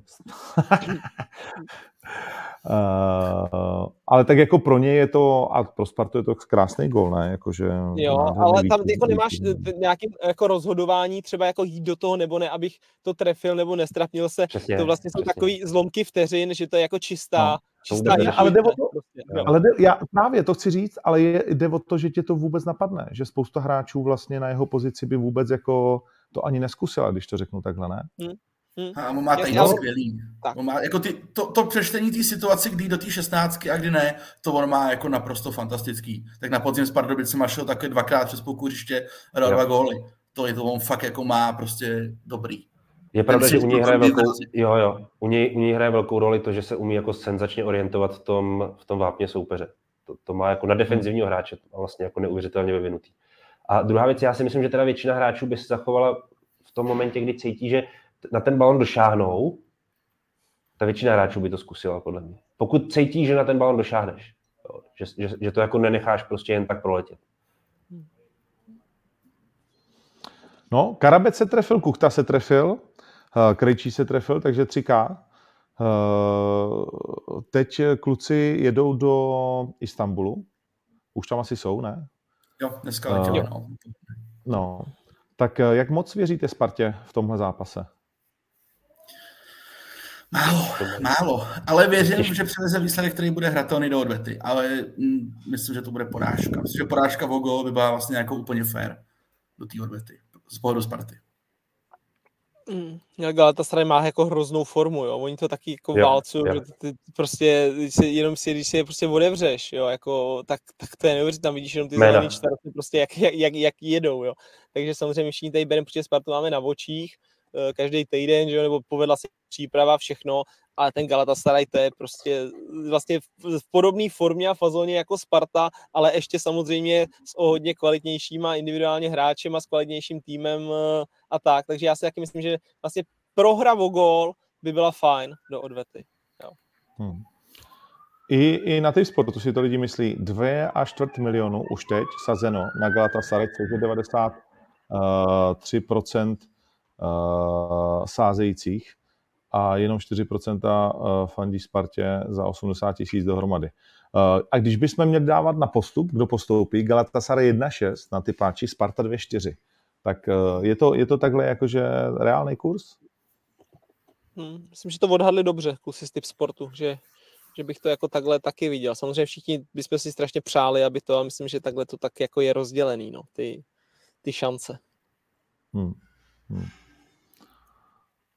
Uh, ale tak jako pro ně je to, a pro Spartu je to krásný gol, ne? Jako, že jo, ale tam jako nemáš nějaký jako rozhodování, třeba jako jít do toho nebo ne, abych to trefil nebo nestrapnil se. Přesně, to vlastně přesně. jsou takový zlomky vteřin, že to je jako čistá, no, čistá ne, ale, jde o to, prostě, ale jde, já právě to chci říct, ale je, jde o to, že tě to vůbec napadne, že spousta hráčů vlastně na jeho pozici by vůbec jako to ani neskusila, když to řeknu takhle, ne? Hmm. Hmm. A on má tady no, skvělý. Tak. On má, jako ty, to, to přečtení té situace, kdy do té šestnáctky a kdy ne, to on má jako naprosto fantastický. Tak na podzim s Pardubicem šel také dvakrát přes půlku hřiště a dal dva góly. To je to on fakt jako má prostě dobrý. Je pravda, že u něj hraje velkou, jo, jo, u něj, u něj hraje velkou roli to, že se umí jako senzačně orientovat v tom, v tom vápně soupeře. To, to má jako na defenzivního hráče vlastně jako neuvěřitelně vyvinutý. A druhá věc, já si myslím, že teda většina hráčů by se zachovala v tom momentě, kdy cítí, že na ten balon došáhnou, ta většina hráčů by to zkusila, podle mě. Pokud cítíš, že na ten balon došáhneš, jo, že, že, že to jako nenecháš prostě jen tak proletět. No, Karabec se trefil, Kuchta se trefil, eh, Krejčí se trefil, takže 3K. Eh, teď kluci jedou do Istanbulu. Už tam asi jsou, ne? Jo, dneska letěl, uh, no. no. Tak jak moc věříte Spartě v tomhle zápase? Málo, málo, ale věřím, že přiveze výsledek, který bude hratelný do odvety, ale mm, myslím, že to bude porážka. Myslím, že porážka Vogo by byla vlastně jako úplně fair do té odvety, z pohledu Sparty. Mm, Galatasaray má jako hroznou formu, jo. Oni to taky jako válcují, že ty prostě, když si, jenom si, když si je prostě odevřeš, jo, jako, tak, tak to je neuvěřitelné, tam vidíš jenom ty zelený čtverky, prostě jak, jak, jak, jak, jedou, jo. Takže samozřejmě všichni tady bereme, protože Spartu máme na očích, každý týden, že nebo povedla se příprava, všechno, ale ten Galatasaray to je prostě vlastně v podobné formě a fazóně jako Sparta, ale ještě samozřejmě s o hodně kvalitnějšíma individuálně hráčem a s kvalitnějším týmem eh, a tak. Takže já si taky myslím, že vlastně prohra o gól by byla fajn do odvety. Jo. Hmm. I, I na sportu si to lidi myslí, 2 až čtvrt milionu už teď sazeno na Galatasaray, což je 93% uh, sázejících a jenom 4% eh, fandí Spartě za 80 tisíc dohromady. Eh, a když bychom měli dávat na postup, kdo postoupí, Galatasaray 1,6 na ty páči, Sparta 2,4. Tak je to, je to takhle jakože reálný kurz? Hmm, myslím, že to odhadli dobře, kluci z typ sportu, že, že bych to jako takhle taky viděl. Samozřejmě všichni bychom si strašně přáli, aby to, a myslím, že takhle to tak jako je rozdělený, no, ty, ty šance. Hmm. Hmm.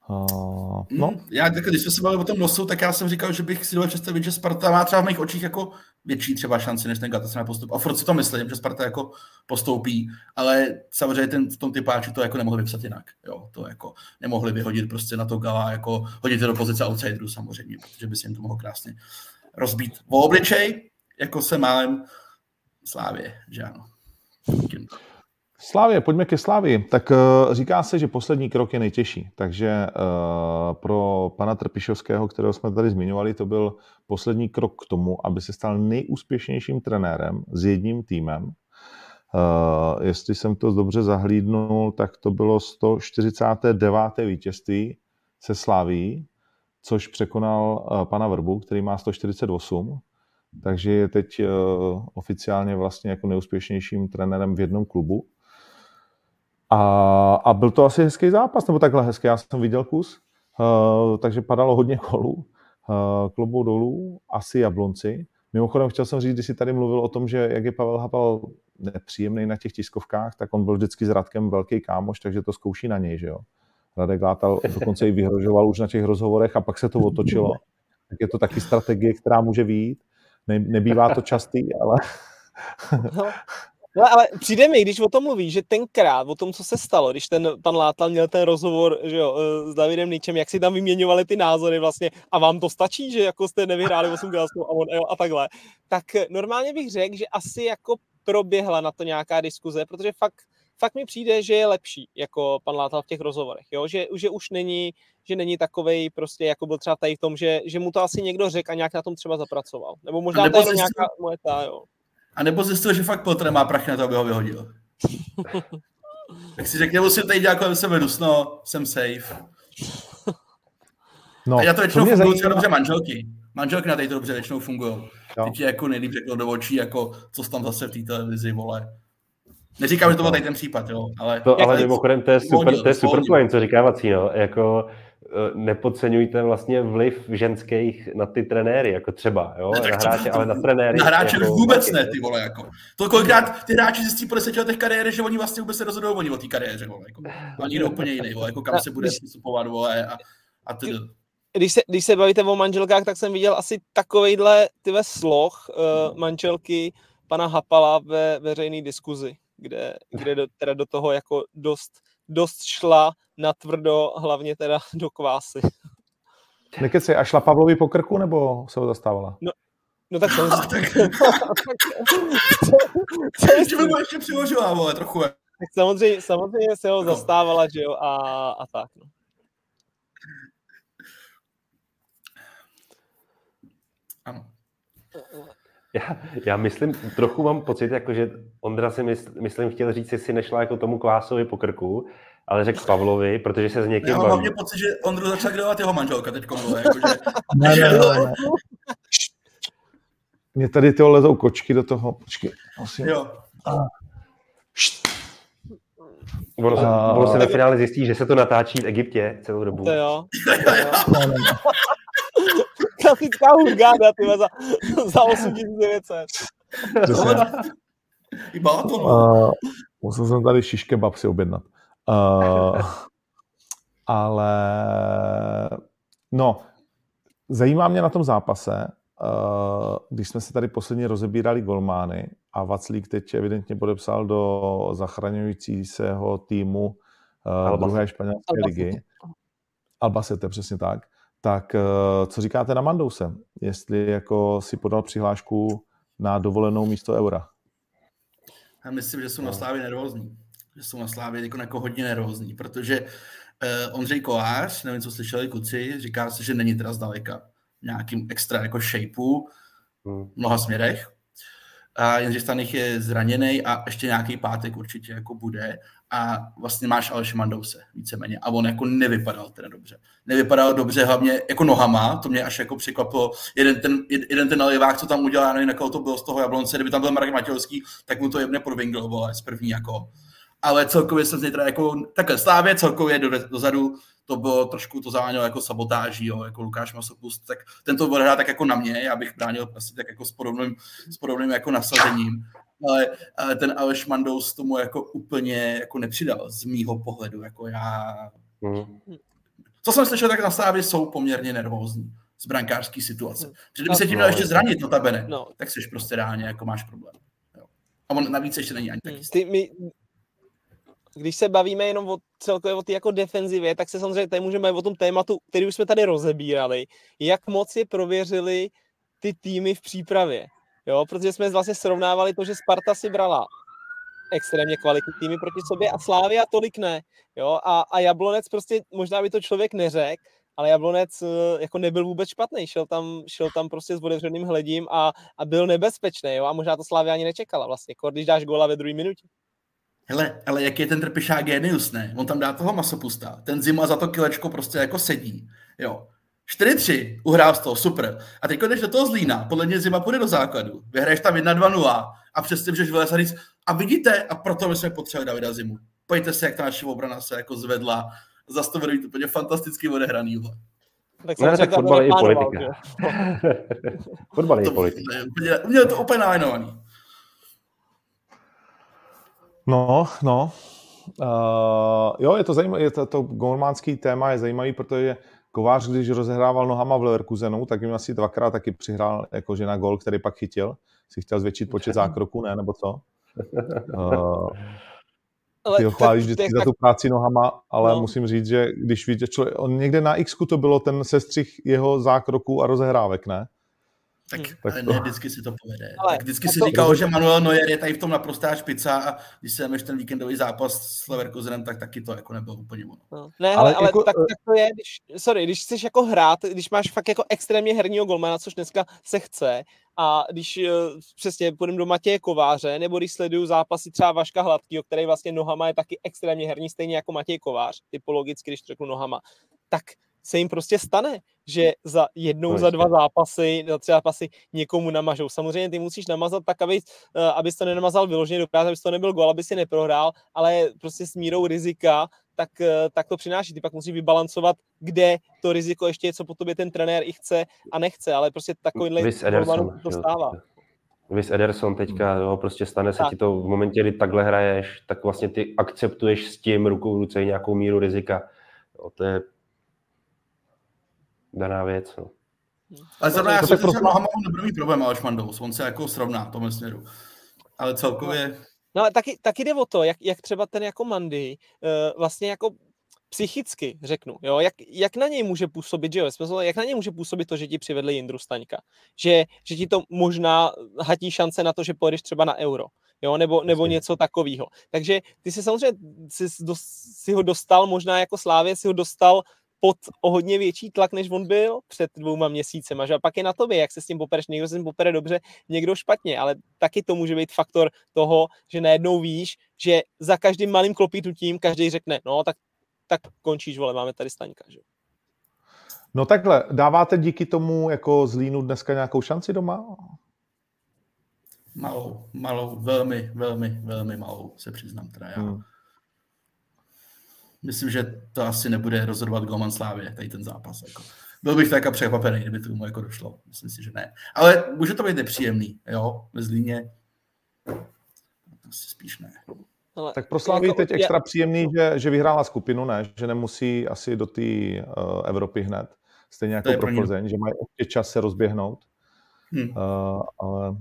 Uh, no. Hmm, já, jako, když jsme se bavili o tom nosu, tak já jsem říkal, že bych si dovedl představit, že Sparta má třeba v mých očích jako větší třeba šanci, než ten Galatasaray postup. A furt si to myslím, že Sparta jako postoupí, ale samozřejmě ten, v tom typáči to jako nemohli vypsat jinak. Jo, to jako nemohli vyhodit prostě na to Gala, jako hodit do pozice outsiderů samozřejmě, protože by si jim to mohlo krásně rozbít v obličej, jako se málem Slávě, že ano. Slávě, pojďme ke Slávě. Tak uh, říká se, že poslední krok je nejtěžší, takže uh, pro pana Trpišovského, kterého jsme tady zmiňovali, to byl poslední krok k tomu, aby se stal nejúspěšnějším trenérem s jedním týmem. Uh, jestli jsem to dobře zahlídnul, tak to bylo 149. vítězství se Slaví, což překonal pana Vrbu, který má 148 takže je teď oficiálně vlastně jako neúspěšnějším trenérem v jednom klubu. A, a byl to asi hezký zápas, nebo takhle hezký. Já jsem viděl kus, uh, takže padalo hodně kolů, uh, klobou dolů, asi jablonci. Mimochodem chtěl jsem říct, když jsi tady mluvil o tom, že jak je Pavel Hapal nepříjemný na těch tiskovkách, tak on byl vždycky s Radkem velký kámoš, takže to zkouší na něj, že jo. Radek Látal dokonce i vyhrožoval už na těch rozhovorech a pak se to otočilo. Tak je to taky strategie, která může výjít. Ne, nebývá to častý, ale... No, No ale přijde mi, když o tom mluví, že tenkrát, o tom, co se stalo, když ten pan Látal měl ten rozhovor že jo, eh, s Davidem Ničem, jak si tam vyměňovali ty názory vlastně a vám to stačí, že jako jste nevyhráli 8 glasů a on jo, a takhle, tak normálně bych řekl, že asi jako proběhla na to nějaká diskuze, protože fakt, fakt mi přijde, že je lepší jako pan Látal v těch rozhovorech, jo? Že, že už není, že není takovej prostě, jako byl třeba tady v tom, že, že mu to asi někdo řekl a nějak na tom třeba zapracoval. Nebo možná to je nějaká moje ta, jo. A nebo zjistil, že fakt Potter nemá prachy na to, aby ho vyhodil. [LAUGHS] tak si řekne, musím tady dělat kolem sebe dusno, jsem safe. No, a já to většinou fungují zajímá... dobře manželky. Manželky na to dobře většinou fungují. Ty ti jako nejlíp řeknou do očí, jako co tam zase v té televizi, vole. Neříkám, že to byl tady ten případ, jo, ale... To, ale mimochodem, to je super, to je super point, co říká Vací, no. Jako, nepodceňujte vlastně vliv ženských na ty trenéry, jako třeba, jo, ne, na hráče, ale na trenéry. Na hráče jako, vůbec ne, ty vole, jako. To kolikrát ty hráči zjistí po deseti letech kariéry, že oni vlastně vůbec se rozhodují oni o té kariéře, vole, jako. A někdo úplně jiný, vole, jako kam se bude vystupovat, vole, a, a ty. Když se, když se bavíte o manželkách, tak jsem viděl asi takovejhle tyhle sloh uh, manželky pana Hapala ve veřejné diskuzi, kde, kde do, teda do toho jako dost dost šla na tvrdo, hlavně teda [LAUGHS] do kvásy. Nekeci, a šla Pavlovi po krku, nebo se ho zastávala? No, no tak samozřejmě. [LAUGHS] [LAUGHS] Ještě by ještě přiložila, vole, trochu. Tak samozřejmě, samozřejmě se ho no. zastávala, že jo, a, a tak, no. Já, já myslím, trochu mám pocit, jako že Ondra si mysl, myslím chtěl říct, jestli nešla jako tomu Kvásovi po krku, ale řekl Pavlovi, protože se s někým Já mám hlavně pocit, že Ondru začal dělat jeho manželka teď mluví, [LAUGHS] jakože... ne, ne, ne, ne. Mě tady ty lezou kočky do toho, počkej. Asi. Jo. Ono se, uh, ono se ve finále zjistí, že se to natáčí v Egyptě celou dobu. To jo. [LAUGHS] Klasická hurgáda, ty za, za 8900. I to, uh, musel jsem tady šiš kebab si objednat. Uh, ale no, zajímá mě na tom zápase, uh, když jsme se tady posledně rozebírali golmány a Vaclík teď evidentně podepsal do zachraňujícího týmu uh, druhé španělské ligy. Albacete, přesně tak. Tak uh, co říkáte na Mandouse? Jestli jako si podal přihlášku na dovolenou místo eura? Já myslím, že jsou na Slávě nervózní. Že jsou na Slávě jako, jako hodně nervózní, protože uh, Ondřej Kolář, nevím, co slyšeli kluci, říká se, že není teda zdaleka nějakým extra jako shapeu v mnoha směrech. A Jindřich Stanich je zraněný a ještě nějaký pátek určitě jako bude a vlastně máš Aleš Mandouse víceméně a on jako nevypadal teda dobře. Nevypadal dobře hlavně jako nohama, to mě až jako překvapilo. Jeden ten, jeden ten nalivák, co tam udělal, nevím, to bylo z toho Jablonce, kdyby tam byl Marek Matějovský, tak mu to podvingl, vole, z první jako. Ale celkově jsem z něj teda jako, takhle Slávě celkově do, dozadu to bylo trošku, to zavánělo jako sabotáží, jo, jako Lukáš Masopust, tak ten to odehrál tak jako na mě, já bych bránil asi tak jako s podobným, s podobným jako nasazením, ale, ale ten Aleš Mandous tomu jako úplně jako nepřidal z mýho pohledu, jako já... Mm. Co jsem slyšel, tak na stávě jsou poměrně nervózní z brankářské situace. Protože kdyby se tím měl ještě zranit, no. tak jsi prostě reálně jako máš problém. Jo. A on navíc ještě není ani taky. Ty, my, když se bavíme jenom o celkově o té jako defenzivě, tak se samozřejmě tady můžeme o tom tématu, který už jsme tady rozebírali, jak moc je prověřili ty týmy v přípravě. Jo, protože jsme vlastně srovnávali to, že Sparta si brala extrémně kvalitní týmy proti sobě a Slávia tolik ne. Jo, a, a Jablonec prostě, možná by to člověk neřekl, ale Jablonec eh, jako nebyl vůbec špatný, šel tam, šel tam prostě s otevřeným hledím a, a byl nebezpečný, jo, a možná to Slávia ani nečekala vlastně, když dáš góla ve druhé minutě. Hele, ale jak je ten trpišák genius, ne? On tam dá toho masopusta. Ten zima za to kilečko prostě jako sedí. Jo. 4-3, uhrál z toho, super. A teď jdeš do toho Zlína, podle mě zima půjde do základu. Vyhraješ tam 1-2-0 a přesně můžeš vylez a říct, a vidíte, a proto my jsme potřebovali Davida Zimu. Pojďte se, jak ta naše obrana se jako zvedla. Zas to bude být úplně fantasticky odehraný. Tak, ne, tak fotbal je i politika. [LAUGHS] fotbal je i politika. Uměl to úplně nalajnovaný. No, no. Uh, jo, je to zajímavé, je to, to golmánský téma je zajímavý, protože Kovář, když rozehrával nohama v Leverkusenu, tak jim asi dvakrát taky přihrál jakože na gol, který pak chytil. Si chtěl zvětšit počet [LAUGHS] zákroků, ne, nebo co? [LAUGHS] Uh, ty ho chválíš vždycky za tu práci nohama, ale no. musím říct, že když vidíte člověk, on někde na x to bylo ten sestřih jeho zákroků a rozehrávek, ne? Tak, hmm. ale ne vždycky si to povede. Ale, tak vždycky si to... říkal, že Manuel Neuer je tady v tom naprostá špica a když se jdeš ten víkendový zápas s Leverkusenem, tak taky to jako nebylo úplně ono. No. Ne, ale, ale jako, tak, tak, to je, když, sorry, když chceš jako hrát, když máš fakt jako extrémně herního golmana, což dneska se chce, a když uh, přesně půjdeme do Matěje Kováře, nebo když sleduju zápasy třeba Vaška Hladkýho, který vlastně nohama je taky extrémně herní, stejně jako Matěj Kovář, typologicky, když to řeknu nohama, tak se jim prostě stane, že za jednou, no, za dva zápasy, za tři zápasy někomu namažou. Samozřejmě ty musíš namazat tak, aby, eh, abys to nenamazal vyloženě do práce, abys to nebyl gol, aby si neprohrál, ale prostě s mírou rizika, tak, eh, tak to přináší. Ty pak musíš vybalancovat, kde to riziko ještě je, co po tobě ten trenér i chce a nechce, ale prostě takovýhle dostává. Vys Ederson teďka, jo, prostě stane se tak. ti to v momentě, kdy takhle hraješ, tak vlastně ty akceptuješ s tím rukou v ruce nějakou míru rizika. Jo, to je daná věc. No. Ale zrovna já jsem prostě Nohama nebudu mít problém, Aleš Mandous, on se jako srovná v tomhle směru. Ale celkově... No ale taky, taky jde o to, jak, jak třeba ten jako Mandy uh, vlastně jako psychicky řeknu, jo, jak, jak na něj může působit, že jo, jak na něj může působit to, že ti přivedli Jindru Staňka, že, že ti to možná hatí šance na to, že pojedeš třeba na euro, jo, nebo, nebo něco takového. Takže ty si samozřejmě si, si ho dostal, možná jako Slávě si ho dostal pod o hodně větší tlak, než on byl před dvouma měsícema. Že? A pak je na tobě, jak se s tím popereš. Někdo se s tím popere dobře, někdo špatně, ale taky to může být faktor toho, že najednou víš, že za každým malým klopítnutím každý řekne, no tak, tak končíš, vole, máme tady staňka. Že? No takhle, dáváte díky tomu jako zlínu dneska nějakou šanci doma? Malou, malou, velmi, velmi, velmi malou, se přiznám teda já. Hmm. Myslím, že to asi nebude rozhodovat Goman Slávě, tady ten zápas. Jako. Byl bych tak překvapený, kdyby to tomu jako došlo. Myslím si, že ne. Ale může to být nepříjemný, jo, ve Zlíně. Asi spíš ne. Ale tak pro Slávy jako, teď já... extra příjemný, že, že vyhrála skupinu, ne? Že nemusí asi do té uh, Evropy hned. Stejně jako pro Plzeň, že mají ještě čas se rozběhnout. Hmm. Uh, ale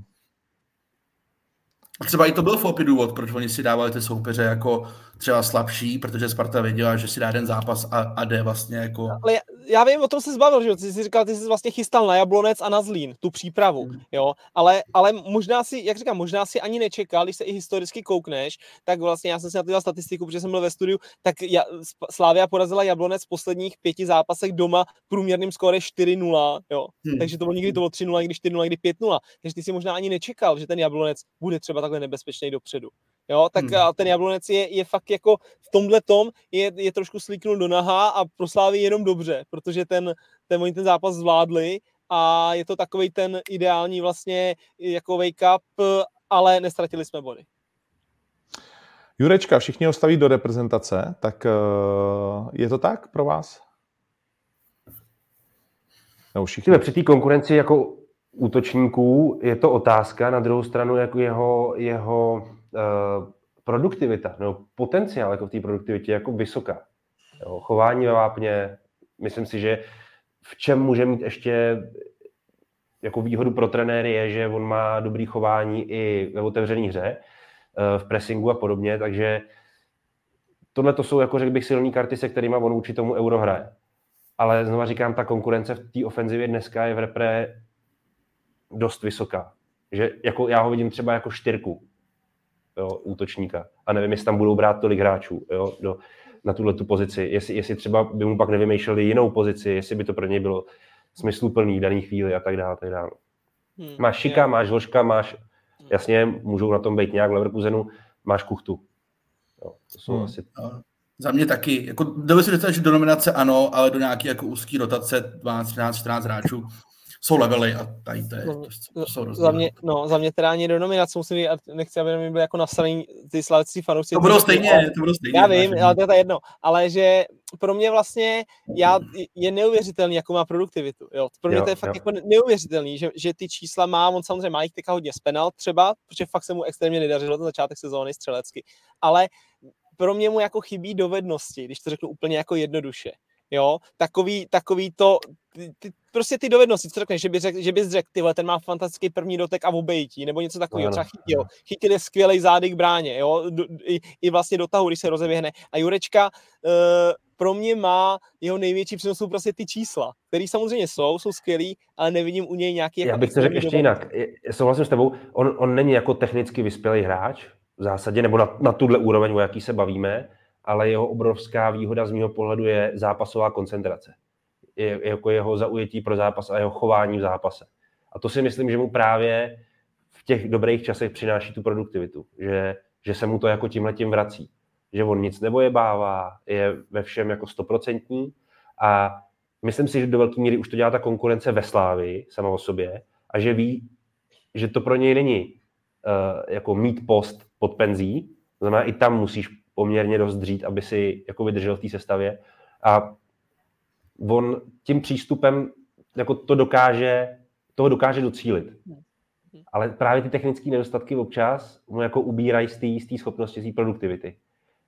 a třeba i to byl Fopy důvod, proč oni si dávali ty soupeře jako třeba slabší, protože Sparta věděla, že si dá jeden zápas a, a jde vlastně jako... Ale já, já vím, o tom se zbavil, že ty jsi říkal, ty jsi vlastně chystal na Jablonec a na Zlín, tu přípravu, mm. jo, ale, ale možná si, jak říkám, možná si ani nečekal, když se i historicky koukneš, tak vlastně já jsem si na statistiku, protože jsem byl ve studiu, tak ja, Slávia porazila Jablonec v posledních pěti zápasech doma průměrným skóre 4-0, jo, hmm. takže to bylo nikdy to bylo 3-0, někdy 4-0, někdy 5-0, takže ty si možná ani nečekal, že ten Jablonec bude třeba takhle nebezpečný dopředu. Jo, tak hmm. ten Jablonec je, je fakt jako v tomhle tom je, je trošku slíknul do naha a prosláví jenom dobře, protože ten, ten, oni ten zápas zvládli a je to takový ten ideální vlastně jako wake up, ale nestratili jsme body. Jurečka, všichni ho staví do reprezentace, tak uh, je to tak pro vás? No, všichni. Při té konkurenci jako útočníků je to otázka, na druhou stranu jako jeho, jeho produktivita, nebo potenciál jako v té produktivitě jako vysoká. Jo, chování ve vápně, myslím si, že v čem může mít ještě jako výhodu pro trenéry je, že on má dobrý chování i ve otevřené hře, uh, v pressingu a podobně, takže tohle to jsou, jako řekl bych, silné karty, se kterými on určitě tomu euro hraje. Ale znova říkám, ta konkurence v té ofenzivě dneska je v repre dost vysoká. Že jako já ho vidím třeba jako čtyřku jo, útočníka. A nevím, jestli tam budou brát tolik hráčů jo, do, na tuhle tu pozici. Jestli, jestli třeba by mu pak nevymýšleli jinou pozici, jestli by to pro něj bylo smysluplný v dané chvíli a tak dále. Tak dále. Hmm, máš Šika, je. máš Vlška, máš, jasně, můžou na tom být nějak v Leverkusenu, máš Kuchtu. Jo, to jsou hmm. asi... Za mě taky. Jako, dovedu si dostat, že do nominace ano, ale do nějaké jako úzký rotace 12, 13, 14 hráčů jsou levely a tady to, je, no, to, to jsou rozdíly. Za mě, no, za mě teda ani do nominace musím být, nechci, aby mi byly jako nastavený ty slavecí fanoušci. To budou stejně, to budou stejně. Já vím, ale to je to jedno. Ale že pro mě vlastně já, je neuvěřitelný, jako má produktivitu. Jo. Pro mě jo, to je fakt jo. jako neuvěřitelný, že, že ty čísla má, on samozřejmě má jich teďka hodně z penal třeba, protože fakt se mu extrémně nedařilo ten začátek sezóny střelecky, ale pro mě mu jako chybí dovednosti, když to řeknu úplně jako jednoduše jo, takový, takový to, ty, ty, prostě ty dovednosti, co řekneš, že, by řek, že bys řekl, tyhle, ten má fantastický první dotek a obejití, nebo něco takového, třeba chytil, chytil je skvělý zádek bráně, jo, i, i vlastně do tahu, když se rozeběhne. A Jurečka uh, pro mě má jeho největší přínos jsou prostě ty čísla, které samozřejmě jsou, jsou skvělý, ale nevidím u něj nějaký... Já jako bych to řekl ještě jinak. Souhlasím s tebou, on, on není jako technicky vyspělý hráč, v zásadě, nebo na, na tuhle úroveň, o jaký se bavíme, ale jeho obrovská výhoda z mého pohledu je zápasová koncentrace. Je, jako jeho zaujetí pro zápas a jeho chování v zápase. A to si myslím, že mu právě v těch dobrých časech přináší tu produktivitu, že, že se mu to jako tím vrací. Že on nic nebojebává, je ve všem jako stoprocentní a myslím si, že do velké míry už to dělá ta konkurence ve Slávi sama o sobě a že ví, že to pro něj není uh, jako mít post pod penzí, znamená i tam musíš poměrně dost dřít, aby si jako vydržel v té sestavě. A on tím přístupem jako to dokáže, toho dokáže docílit. Ale právě ty technické nedostatky občas mu jako ubírají z té schopnosti, z té produktivity.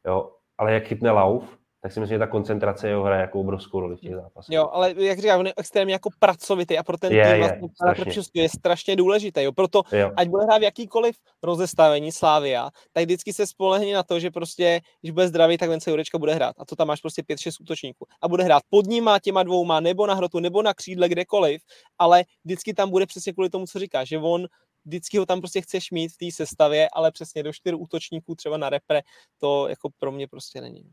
Jo? Ale jak chytne lauf, tak si myslím, že ta koncentrace jeho hraje jako obrovskou roli v těch zápasech. Jo, ale jak říkám, on je extrémně jako pracovitý a pro ten je, tým je, vlastně strašně. je strašně důležitý. Jo. Proto, jo. ať bude hrát v jakýkoliv rozestavení Slávia, tak vždycky se spolehne na to, že prostě, když bude zdravý, tak Vence Jurečka bude hrát. A to tam máš prostě 5-6 útočníků. A bude hrát pod nima, těma dvouma, nebo na hrotu, nebo na křídle, kdekoliv, ale vždycky tam bude přesně kvůli tomu, co říká, že on vždycky ho tam prostě chceš mít v té sestavě, ale přesně do čtyř útočníků třeba na repre, to jako pro mě prostě není.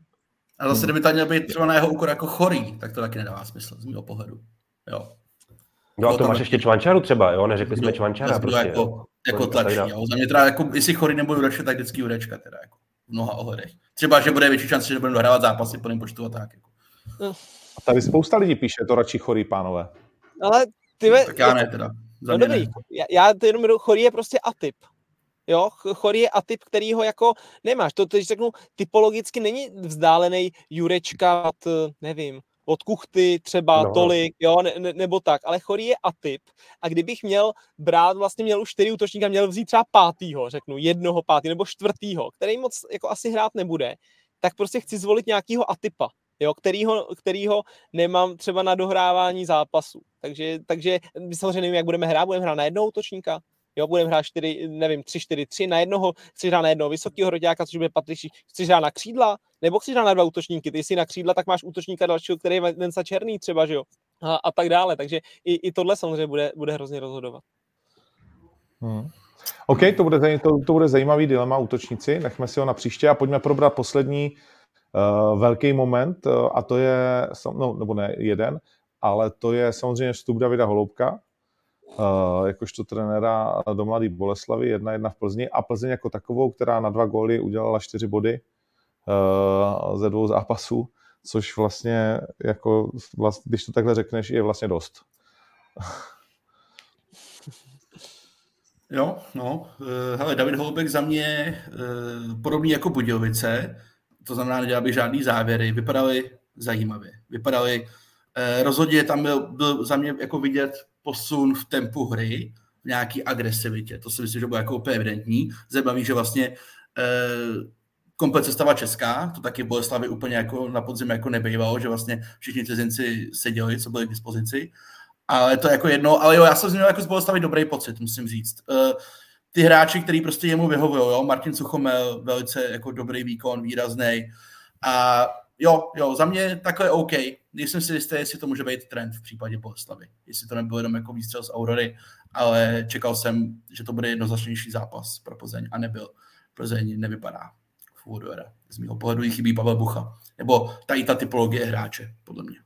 A zase, kdyby tam měl být třeba na jeho úkor jako chorý, tak to taky nedává smysl z mého pohledu. Jo. Jo, a to máš ještě čvančaru třeba, jo? Neřekli jsme čvančara prostě, jako, jo. jako tlačí, jo. Za mě teda, jako, jestli chorý nebo Jurečka, tak vždycky Jurečka teda, jako v mnoha ohledech. Třeba, že bude větší šance, že budeme dohrávat zápasy po počtu a tak. Jako. A tady spousta lidí píše, to radši chorý, pánové. Ale ty ve, tak já ne teda. Za no dobrý, já, já to jenom chorý je prostě atyp. Jo, Chory je atyp, který ho jako nemáš. To, když řeknu, typologicky není vzdálený Jurečka od, nevím, od kuchty třeba no. tolik, jo, ne, ne, nebo tak, ale Chorý je atyp a kdybych měl brát, vlastně měl už čtyři útočníka, měl vzít třeba pátýho, řeknu, jednoho pátý nebo čtvrtýho, který moc jako asi hrát nebude, tak prostě chci zvolit nějakýho atypa, jo, kterýho, kterýho nemám třeba na dohrávání zápasu. Takže, takže samozřejmě nevím, jak budeme hrát, budeme hrát na jednoho útočníka, Jo, budeme hrát 4, nevím, 3-4-3 na jednoho, chceš hrát na jednoho vysokého hroťáka, což bude Patriši, chceš hrát na křídla, nebo chceš hrát na dva útočníky, ty jsi na křídla, tak máš útočníka dalšího, který je Venca Černý třeba, že jo, a, a tak dále, takže i, i tohle samozřejmě bude, bude hrozně rozhodovat. Hmm. OK, to bude, to, to bude zajímavý dilema útočníci, nechme si ho na příště a pojďme probrat poslední uh, velký moment uh, a to je, no, nebo ne jeden, ale to je samozřejmě vstup Davida Holoubka, uh, jakožto trenéra do Mladé Boleslavy, jedna jedna v Plzni a Plzeň jako takovou, která na dva góly udělala čtyři body uh, ze dvou zápasů, což vlastně, jako, vlast, když to takhle řekneš, je vlastně dost. Jo, no, uh, hele, David Holubek za mě podobný jako Budějovice, to znamená, nedělal by žádný závěry, vypadaly zajímavě, vypadaly, rozhodně tam byl, byl za mě jako vidět posun v tempu hry, v nějaký agresivitě. To si myslím, že bylo jako úplně evidentní. Zajímavý, že vlastně eh, komplet sestava česká, to taky Boleslavy úplně jako na podzim jako nebejvalo, že vlastně všichni cizinci seděli, co byli k dispozici. Ale to jako jedno, ale jo, já jsem něho jako z Boleslavy dobrý pocit, musím říct. Eh, ty hráči, který prostě jemu vyhovují, jo, Martin Suchomel, velice jako dobrý výkon, výrazný. A jo, jo, za mě takhle OK. Nejsem si jistý, jestli to může být trend v případě Boleslavy. Jestli to nebyl jenom jako výstřel z Aurory, ale čekal jsem, že to bude jednoznačnější zápas pro Plzeň a nebyl. Plzeň nevypadá v úvodu Z mého pohledu jí chybí Pavel Bucha. Nebo ta i ta typologie hráče, podle mě.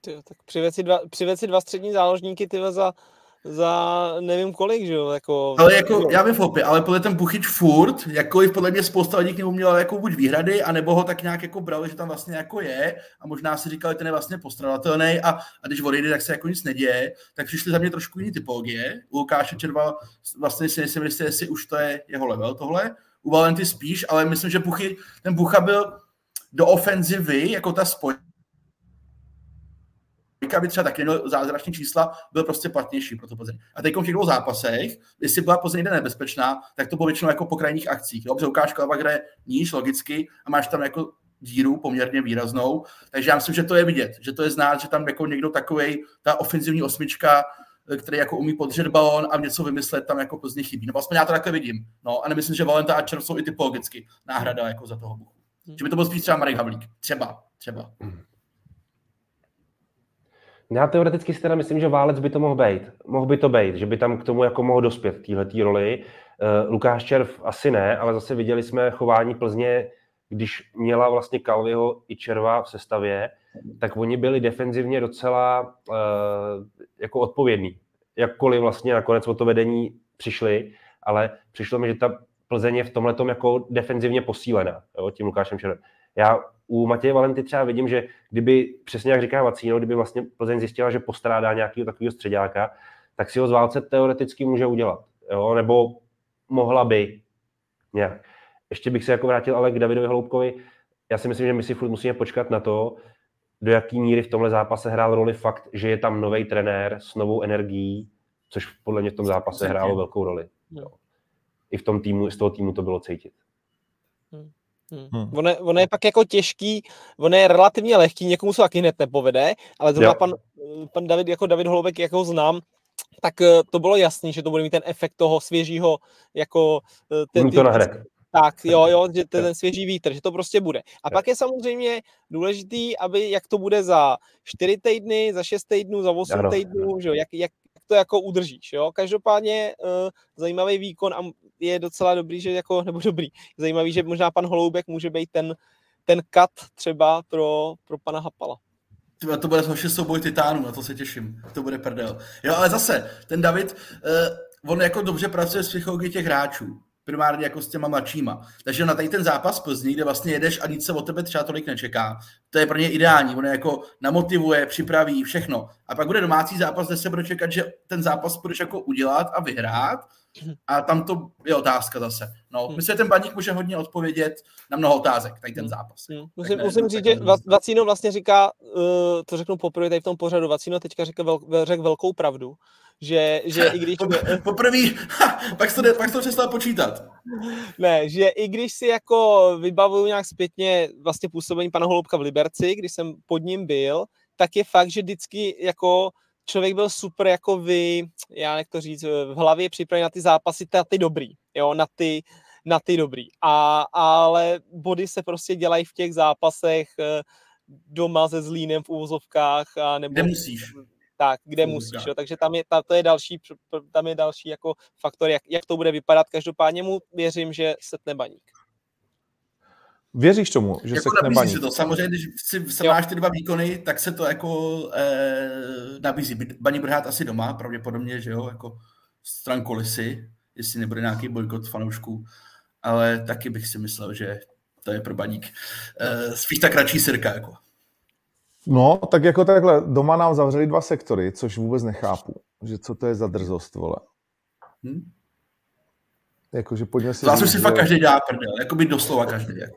Tyjo, tak přived si dva, přived si dva střední záložníky ty za za nevím kolik, že jo, jako... Ale jako, já vím flopy, ale podle ten Buchyč furt, jakkoliv podle mě spousta lidí k němu měla jako buď výhrady, anebo ho tak nějak jako brali, že tam vlastně jako je a možná si říkali, ten je vlastně postradatelný a, a když odejde, tak se jako nic neděje, tak přišly za mě trošku jiný typologie. U Lukáše Červa vlastně si nejsem jistý, jestli už to je jeho level tohle, u Valenty spíš, ale myslím, že Buchy, ten Bucha byl do ofenzivy, jako ta spoj aby třeba taky měl zázrační čísla, byl prostě platnější pro to Plzeň. A teď v těch dvou zápasech, jestli byla Plzeň nebezpečná, tak to bylo většinou jako po krajních akcích. Jo? Protože Lukáš Kalva hraje níž logicky a máš tam jako díru poměrně výraznou. Takže já myslím, že to je vidět, že to je znát, že tam jako někdo takový, ta ofenzivní osmička, který jako umí podržet balón a něco vymyslet, tam jako Plzně chybí. No vlastně já to takhle vidím. No a nemyslím, že Valenta a Červ jsou i typologicky náhrada jako za toho Buchu. Hmm. Že by to byl spíš třeba Marek Havlík. Třeba, třeba. Hmm. Já teoreticky si teda myslím, že Válec by to mohl být. Mohl by to být, že by tam k tomu jako mohl dospět téhle roli. Uh, Lukáš Červ asi ne, ale zase viděli jsme chování Plzně, když měla vlastně Kalviho i Červa v sestavě, tak oni byli defenzivně docela uh, jako odpovědní. Jakkoliv vlastně nakonec o to vedení přišli, ale přišlo mi, že ta Plzeň je v tomhle jako defenzivně posílená jo, tím Lukášem Červem. Já u Matěje Valenty třeba vidím, že kdyby, přesně jak říká Vacíno, kdyby vlastně Plzeň zjistila, že postrádá nějakého takového středáka, tak si ho z válce teoreticky může udělat. Jo? Nebo mohla by nějak. Ještě bych se jako vrátil ale k Davidovi Hloubkovi. Já si myslím, že my si furt musíme počkat na to, do jaký míry v tomhle zápase hrál roli fakt, že je tam nový trenér s novou energií, což podle mě v tom zápase hrálo velkou roli. Jo. I v tom týmu, z toho týmu to bylo cítit. Hmm. Hmm. Ono, ono je pak jako těžký, ono je relativně lehký, někomu se taky hned nepovede, ale zrovna pan, pan David, jako David Holoubek, jak ho znám, tak eh, to bylo jasný, že to bude mít ten efekt toho svěžího, jako eh, ten, to ten, tak, jo, jo, že ten, ten svěží vítr, že to prostě bude. A pak je samozřejmě důležitý, aby jak to bude za 4 týdny, za 6 týdnů, za 8 ano. týdnů, že jo, jak, jak to jako udržíš, jo. Každopádně uh, zajímavý výkon a je docela dobrý, že jako, [LAUGHS] nebo dobrý, zajímavý, že možná pan Holoubek může být ten, ten kat třeba pro, pro pana Hapala. To bude hoši souboj titánů, na to se těším. To bude prdel. Jo, ale zase, ten David, uh, on jako dobře pracuje s psychologií těch hráčů. Primárně jako s těma mladšíma. Takže na tady ten zápas Plzni, kde vlastně jedeš a nic se od tebe třeba tolik nečeká, to je pro ně ideální. On je jako namotivuje, připraví všechno. A pak bude domácí zápas, kde se bude čekat, že ten zápas budeš jako udělat a vyhrát. A tam to je otázka zase. No, hmm. myslím, že ten baník může hodně odpovědět na mnoho otázek, tady ten hmm. zápas. Hmm. Musím, ne, musím říct, že Vacino vlastně říká, uh, to řeknu poprvé tady v tom pořadu, Vacino teďka řekl, vel, řekl velkou pravdu, že, že i když... [LAUGHS] Poprvé, pak to, pak to přestal počítat. Ne, že i když si jako vybavuju nějak zpětně vlastně působení pana Holoubka v Liberci, když jsem pod ním byl, tak je fakt, že vždycky jako člověk byl super jako vy, já jak to říct, v hlavě připravený na ty zápasy, na ty dobrý, jo, na ty, na ty dobrý. A, ale body se prostě dělají v těch zápasech eh, doma se Zlínem v úvozovkách. A nebo, Kde musíš tak, kde musíš. Jo? Takže tam je, ta, to je další, tam je další jako faktor, jak, jak to bude vypadat. Každopádně mu věřím, že setne baník. Věříš tomu, že jako se baník? Se to. Samozřejmě, když si, se máš ty dva výkony, tak se to jako eh, nabízí. Baní bude hrát asi doma, pravděpodobně, že jo, jako stran kolisy, jestli nebude nějaký bojkot fanoušků. Ale taky bych si myslel, že to je pro baník eh, spíš tak kratší sirka. Jako. No, tak jako takhle, doma nám zavřeli dva sektory, což vůbec nechápu, že co to je za drzost, vole. Hmm? Jakože pojďme si... Zase si že... fakt každý dělá prdel, jako by doslova každý. Jako.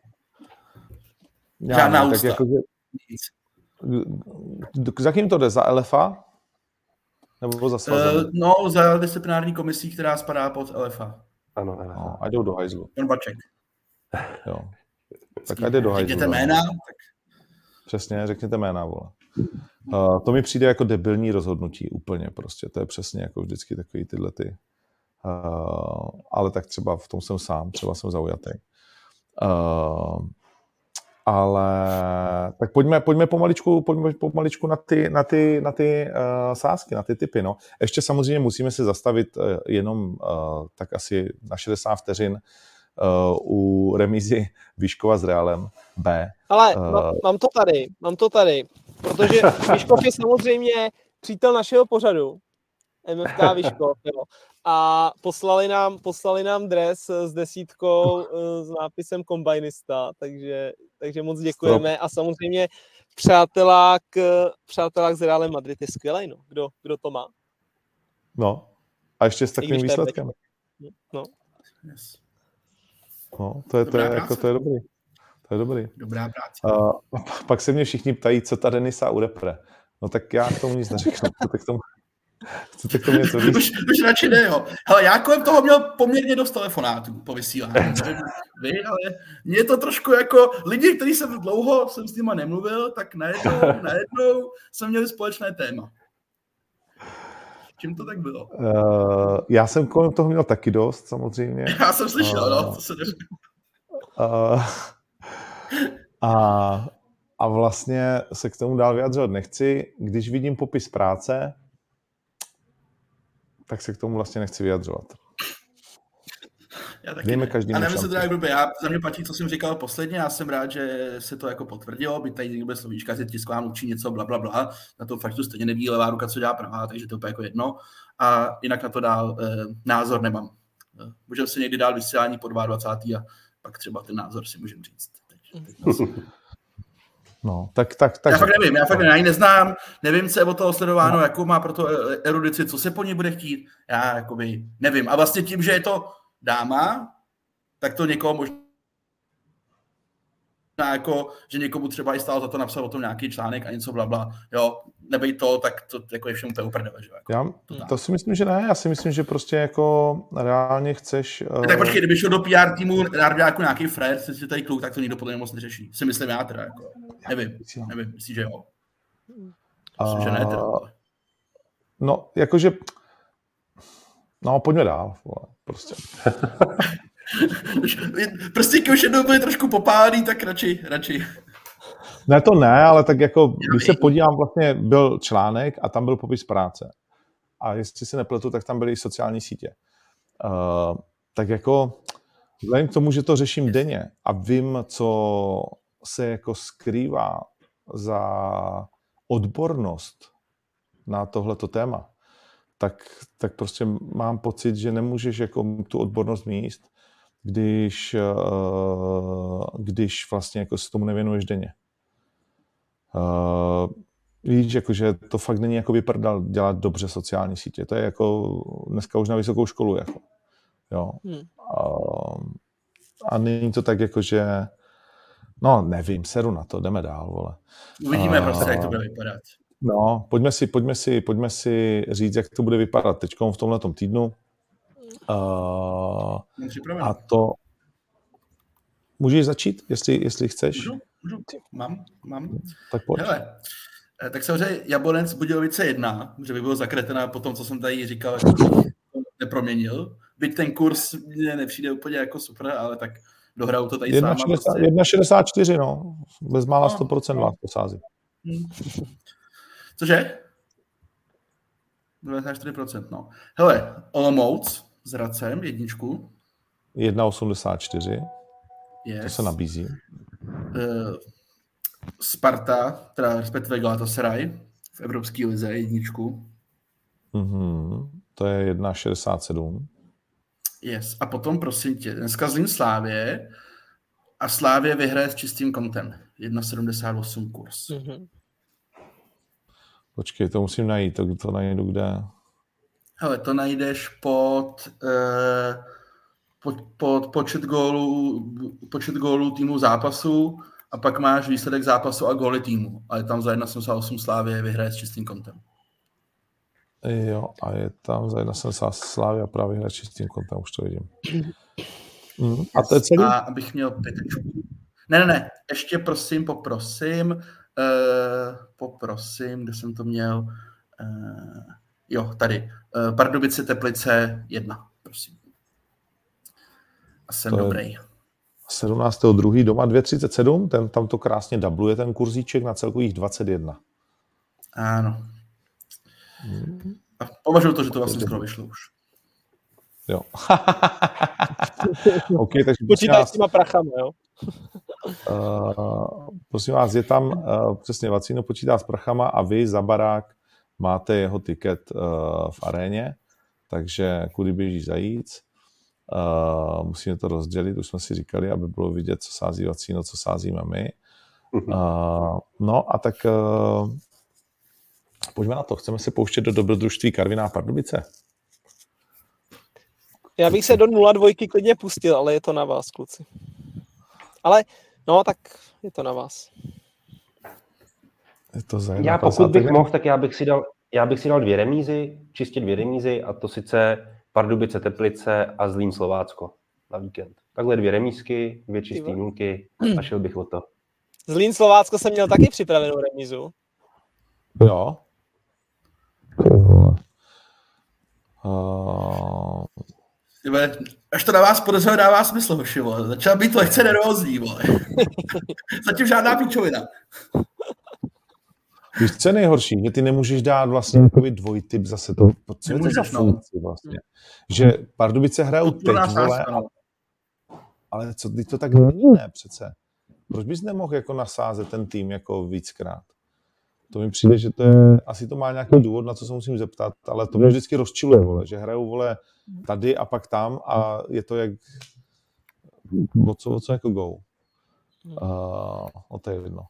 Já Žádná ne, ústa. Jako, že... Za kým to jde? Za LFA? Nebo za svazem? Uh, no, za disciplinární komisí, která spadá pod LFA. Ano, LFA. No, a jdou do hajzlu. Jan Baček. [LAUGHS] Jo. Tak a jde do hajzlu. Řekněte jména, tak Přesně, řekněte jména, vole. Uh, to mi přijde jako debilní rozhodnutí úplně prostě. To je přesně jako vždycky takový tyhle ty. Uh, ale tak třeba v tom jsem sám, třeba jsem zaujatý. Uh, ale tak pojďme, pojďme pomaličku, pojďme pomaličku na ty, na ty, na ty uh, sázky, na ty typy. No. Ještě samozřejmě musíme se zastavit uh, jenom uh, tak asi na 60 vteřin uh, u remízy Výškova s Realem B. Ale uh, mám to tady, mám to tady, protože [LAUGHS] Výškov je samozřejmě přítel našeho pořadu, MFK Výškov, jo. A poslali nám, poslali nám dres s desítkou s nápisem kombajnista, takže, takže moc děkujeme a samozřejmě přátelák, přátelák z Realem Madrid je skvělý, no. Kdo, kdo to má? No, a ještě s takovým výsledkem. No. Yes. No, to je, to je, jako, to je dobrý. To je dobrý. Dobrá práce. Uh, pak se mě všichni ptají, co ta Denisa urepre. No tak já k tomu nic neřeknu. [LAUGHS] Chcete k tomu, chcete k tomu něco říct? Už, už radši ne, jo. Hele, já kolem toho měl poměrně dost telefonátů po vysílání. [LAUGHS] Vy, ale mě to trošku jako lidi, kteří jsem dlouho jsem s nima nemluvil, tak najednou, [LAUGHS] najednou jsem měli společné téma. Čím to tak bylo? Uh, já jsem kolem toho měl taky dost, samozřejmě. [LAUGHS] Já jsem slyšel, uh, no, to se uh, a, a vlastně se k tomu dál vyjadřovat nechci. Když vidím popis práce, tak se k tomu vlastně nechci vyjadřovat. Já taky Dejme každý A nevím se to jak blbě. Já, za mě platí, co jsem říkal posledně. Já jsem rád, že se to jako potvrdilo. By tady někdo slovíčka, že tisková učí něco, bla, bla, bla. Na tom faktu stejně neví levá ruka, co dělá pravá, takže to je jako jedno. A jinak na to dál eh, názor nemám. Eh, můžeme se někdy dál vysílání po 22. a pak třeba ten názor si můžeme říct. Teď, teď [LAUGHS] No, tak, tak, tak. Já fakt nevím, já fakt nevím, já ji neznám, nevím, co je o toho sledováno, no. jakou má pro to erudici, co se po ní bude chtít, já jakoby nevím. A vlastně tím, že je to dáma, tak to někoho možná jako, že někomu třeba i stálo za to napsat o tom nějaký článek a něco blabla, jo, nebej to, tak to jako je všem úplně uprdele, že jako, Já, to, to, si myslím, že ne, já si myslím, že prostě jako reálně chceš... Uh... Tak počkej, kdyby šel do PR týmu jako nějaký frér, si tady kluk, tak to nikdo podle mě moc neřeší. Si myslím já teda, jako, nevím, nevím, myslím, že jo. Myslím, uh... že ne teda. No, jakože No, pojďme dál. Vole, prostě. [LAUGHS] [LAUGHS] prostě už jednou byly trošku popálený, tak radši, radši. Ne, to ne, ale tak jako, když se podívám, vlastně byl článek a tam byl popis práce. A jestli se nepletu, tak tam byly i sociální sítě. Uh, tak jako, vzhledem k tomu, že to řeším denně a vím, co se jako skrývá za odbornost na tohleto téma, tak, tak prostě mám pocit, že nemůžeš jako tu odbornost míst když, uh, když vlastně jako se tomu nevěnuješ denně. Uh, víš, jakože to fakt není jako vyprdal dělat dobře sociální sítě. To je jako dneska už na vysokou školu. Jako. Jo. Hmm. Uh, a není to tak jako, že no nevím, seru na to, jdeme dál, vole. Uvidíme uh, prostě, jak to bude vypadat. No, pojďme si, pojďme si, pojďme si říct, jak to bude vypadat teď v tomhle týdnu. Uh, a to... Můžeš začít, jestli, jestli chceš? Můžu, můžu. Mám, mám. Tak pojď. Hele, eh, tak samozřejmě Jablonec Budějovice 1, že by bylo zakretená po tom, co jsem tady říkal, neproměnil. Byť ten kurz mě nepřijde úplně jako super, ale tak dohrajou to tady 1,64, prostě. no. Bez mála no, 100% no. vás posází. Hmm. Cože? 94%, no. Hele, Olomouc s Racem, jedničku. 1,84. Yes. To se nabízí. Uh, Sparta, teda respektive Galatasaray v Evropské lize, jedničku. Mm-hmm. To je 1,67. Yes. A potom, prosím tě, dneska zlým Slávě a Slávě vyhraje s čistým kontem. 1,78 kurz. Mm-hmm. Počkej, to musím najít, to, to najdu kde. Hele, to najdeš pod, eh, pod, pod počet gólů, počet gólů týmu zápasu a pak máš výsledek zápasu a góly týmu. A je tam za 1,78 Slávě vyhraje s čistým kontem. Jo, a je tam za 1,78 Slávě a právě hraje s čistým kontem, už to vidím. Mm, a to je celý? A abych měl pětečku. Ne, ne, ne, ještě prosím, poprosím, Uh, poprosím, kde jsem to měl. Uh, jo, tady. Uh, Pardubice Teplice 1, prosím. A jsem to dobrý. 17.2. doma 2.37, ten, tam to krásně dubluje ten kurzíček na celkových 21. Ano. Hmm. A považuji to, že to vlastně skoro vyšlo už. Jo. [LAUGHS] okay, takže Počítaj s těma prachama, jo? uh, prosím vás, je tam uh, přesně Vacíno počítá s prachama a vy za barák máte jeho tiket uh, v aréně, takže kudy běží zajíc. Uh, musíme to rozdělit, už jsme si říkali, aby bylo vidět, co sází Vacíno, co sázíme my. Uh, no a tak uh, pojďme na to. Chceme se pouštět do dobrodružství Karviná Pardubice? Já bych se do 0-2 klidně pustil, ale je to na vás, kluci. Ale no, tak je to na vás. Je to já pokud bych mohl, tak já bych si dal, já bych si dal dvě remízy, čistě dvě remízy, a to sice Pardubice, Teplice a Zlín, Slovácko na víkend. Takhle dvě remízky, dvě čisté nulky a šel bych o to. Zlín, Slovácko jsem měl taky připravenou remízu. Jo. Uh, Tybe, až to na vás podezřel, dává smysl, hoši. Začal být lehce nervózní, vole. [LAUGHS] Zatím žádná píčovina. Víš, co je nejhorší? Že ty nemůžeš dát vlastně takový dvojtyp zase to. Co je to za no. funkci vlastně? Že Pardubice hrajou teď, vole, ale, ale co, ty to tak není, ne přece. Proč bys nemohl jako nasázet ten tým jako víckrát? To mi přijde, že to je, asi to má nějaký důvod, na co se musím zeptat, ale to mě vždycky rozčiluje, vole, že hrajou, vole, tady a pak tam a je to jak, o co, o co jako go. Uh, o to je jedno.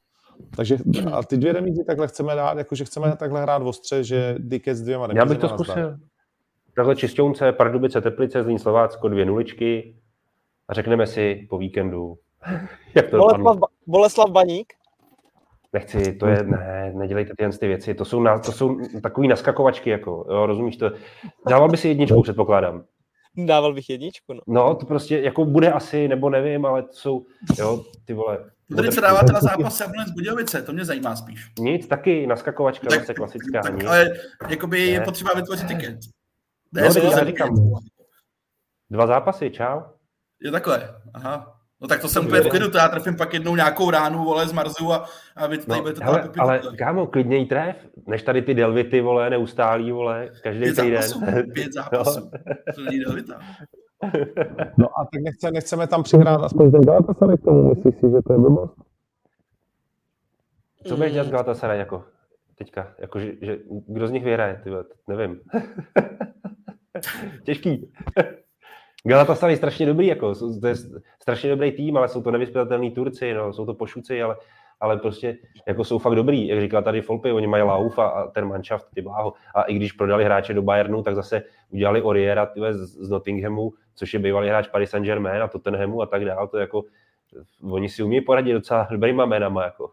Takže a ty dvě remízy takhle chceme dát, jakože chceme takhle hrát ostře, že Dickens s dvěma remízy Já bych to zkusil. Takhle čistěunce, Pardubice, Teplice, Zlín, Slovácko, dvě nuličky a řekneme si po víkendu, [LAUGHS] jak to Boleslav, Boleslav Baník? Nechci, to je, ne, nedělejte tyhle ty věci, to jsou, na, to jsou takový naskakovačky, jako, jo, rozumíš to. Dával by si jedničku, předpokládám. Dával bych jedničku, no. No, to prostě, jako bude asi, nebo nevím, ale to jsou, jo, ty vole. Tady se dáváte na zápas Jablonec Budějovice, to mě zajímá spíš. Nic, taky naskakovačka, tak, zase klasická. Tak, nic. ale jakoby je potřeba vytvořit tiket. Ne, no, já říkám. Dva zápasy, čau. Je takhle, aha. No tak to jsem úplně v klidu, to já trefím pak jednou nějakou ránu, vole, z Marzu a, a vy tady no, budete hele, Ale kámo, klidně jí tref, než tady ty delvity, vole, neustálí, vole, každý pět týden. Zápasů, pět [LAUGHS] zápasů, no. [LAUGHS] No a tak nechce, nechceme tam přihrát aspoň ten Galatasaray k tomu, myslíš si, že to je blbost? Co budeš dělat s Galatasaray jako teďka? Jako, že, že, kdo z nich vyhraje, ty nevím. [LAUGHS] Těžký. [LAUGHS] Galatasaray je strašně dobrý, jako, to je strašně dobrý tým, ale jsou to nevyspětatelní Turci, no, jsou to pošuci, ale, ale prostě jako jsou fakt dobrý, jak říkal tady Folpy, oni mají Lauf a, a ten manšaft, ty bláho. A i když prodali hráče do Bayernu, tak zase udělali Oriera tyhle, z, z Nottinghamu, což je bývalý hráč Paris Saint-Germain a Tottenhamu a tak dále, to jako, oni si umí poradit docela dobrýma jménama, jako.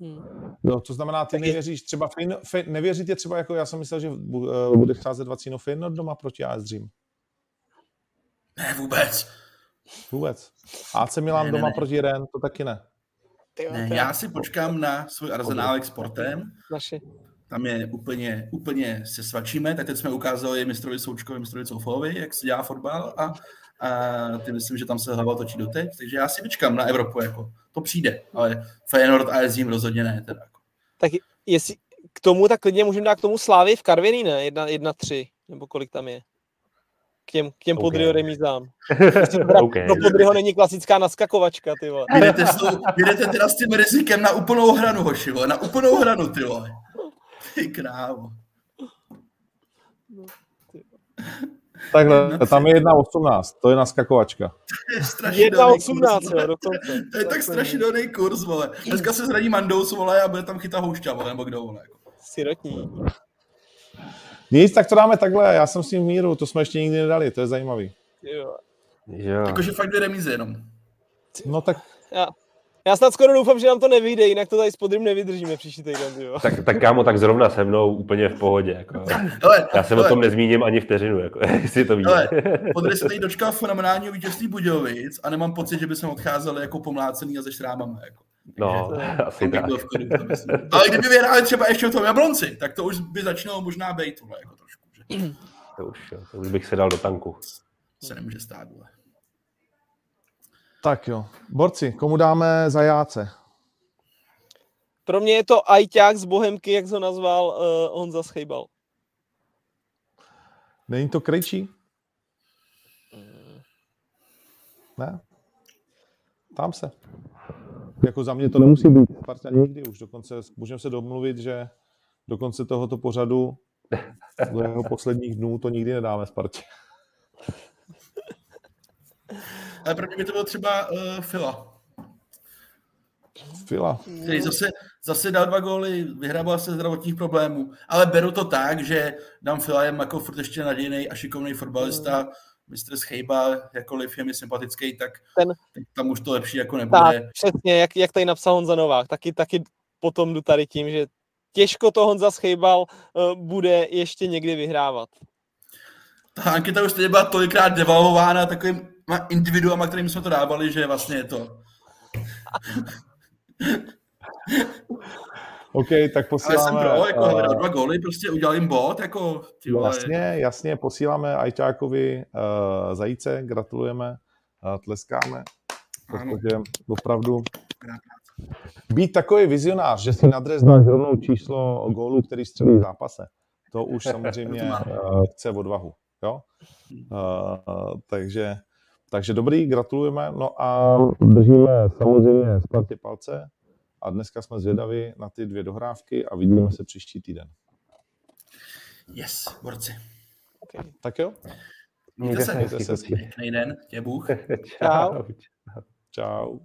Hmm. No, to znamená, ty nevěříš třeba, fin, fin, nevěříte třeba, jako já jsem myslel, že uh, bude vcházet Vacino Feyenoord doma proti AS Dream. Ne, vůbec. Vůbec. AC Milan ne, doma ne, ne. proti Ren, to taky ne. Ne, já si počkám na svůj arzenál exportem. Naši. Tam je úplně, úplně se svačíme, tak teď jsme ukázali mistrovi Součkovi, mistrovi Coufovi, jak se dělá fotbal a, a ty myslím, že tam se hlava točí doteď, takže já si vyčkám na Evropu, jako to přijde, ale Feyenoord a Ezim rozhodně ne. Teda. Jako. Tak jestli k tomu, tak klidně můžeme dát k tomu Slávy v Karviní, ne? Jedna, jedna tři, nebo kolik tam je k těm, k těm okay. Podryho remízám. [LAUGHS] okay. No Podryho není klasická naskakovačka, ty vole. Jdete, jdete teda s tím rizikem na úplnou hranu, hoši, vole. na úplnou hranu, ty vole. Ty krávo. Takhle, tam je 1,18, to je naskakovačka. To je 1,18, jo, dokonce. To je tak strašidelný kurz, vole. Dneska se zraní Mandous, vole, a bude tam chytat houšťa, vole, nebo kdo, vole. Jako. Sirotní. Nic, tak to dáme takhle, já jsem s ním v míru, to jsme ještě nikdy nedali, to je zajímavý. Jo. jo. Jakože fakt dvě remízy jenom. No tak... Já, já snad skoro doufám, že nám to nevyjde, jinak to tady s podrým nevydržíme příští týden. Jo. Tak, tak kámo, tak zrovna se mnou úplně v pohodě. Jako. Hele, já se o tom nezmíním ani vteřinu, jako, [LAUGHS] jestli to víte. Podry se tady dočkal fenomenálního vítězství Budějovic a nemám pocit, že by se odcházeli jako pomlácený a ze šrámama. Jako. No, to, [LAUGHS] asi tak. Ale kdyby vyhráli třeba ještě v tom Jablonci, tak to už by začínalo možná být tohle jako trošku. Že? To už, to už bych se dal do tanku. Se nemůže stát, vole. Tak jo. Borci, komu dáme zajáce? Pro mě je to ajťák z Bohemky, jak ho nazval uh, Honza Schejbal. Není to Krejčí? Ne? Tam se. Jako za mě to nemusí být Sparta nikdy už. Dokonce můžeme se domluvit, že do konce tohoto pořadu do jeho [LAUGHS] posledních dnů to nikdy nedáme Spartě. Ale pro mě by to bylo třeba uh, Fila. Fila. Který zase, zase dal dva góly, vyhrával se zdravotních problémů. Ale beru to tak, že Dan Fila je jako furt ještě nadějný a šikovný fotbalista. Mm. Mistr Schejba, jakkoliv je mi sympatický, tak Ten... tam už to lepší jako nebude. Tak, přesně, jak, jak tady napsal Honza Novák, taky, taky potom jdu tady tím, že těžko to Honza Schejbal uh, bude ještě někdy vyhrávat. Ta anketa už teď byla tolikrát devalvována takovým individuama, kterým jsme to dávali, že vlastně je to. [LAUGHS] OK, tak posíláme... Ale jsem pro, jako uh, dva góly, prostě udělal jim bod, jako... Ty vole. Jasně, jasně, posíláme Ajťákovi uh, zajíce, gratulujeme, uh, tleskáme, protože opravdu být takový vizionář, že si na dres dáš rovnou číslo gólu, který střelí v zápase, to už [LAUGHS] samozřejmě uh, chce odvahu. Jo? Uh, takže takže dobrý, gratulujeme. No a držíme samozřejmě Spartě palce a dneska jsme zvědaví na ty dvě dohrávky a vidíme se příští týden. Yes, borci. Okay. Tak jo. Mějte se. Mějte se. Pěkný den, tě Bůh. [LAUGHS] Čau. Čau.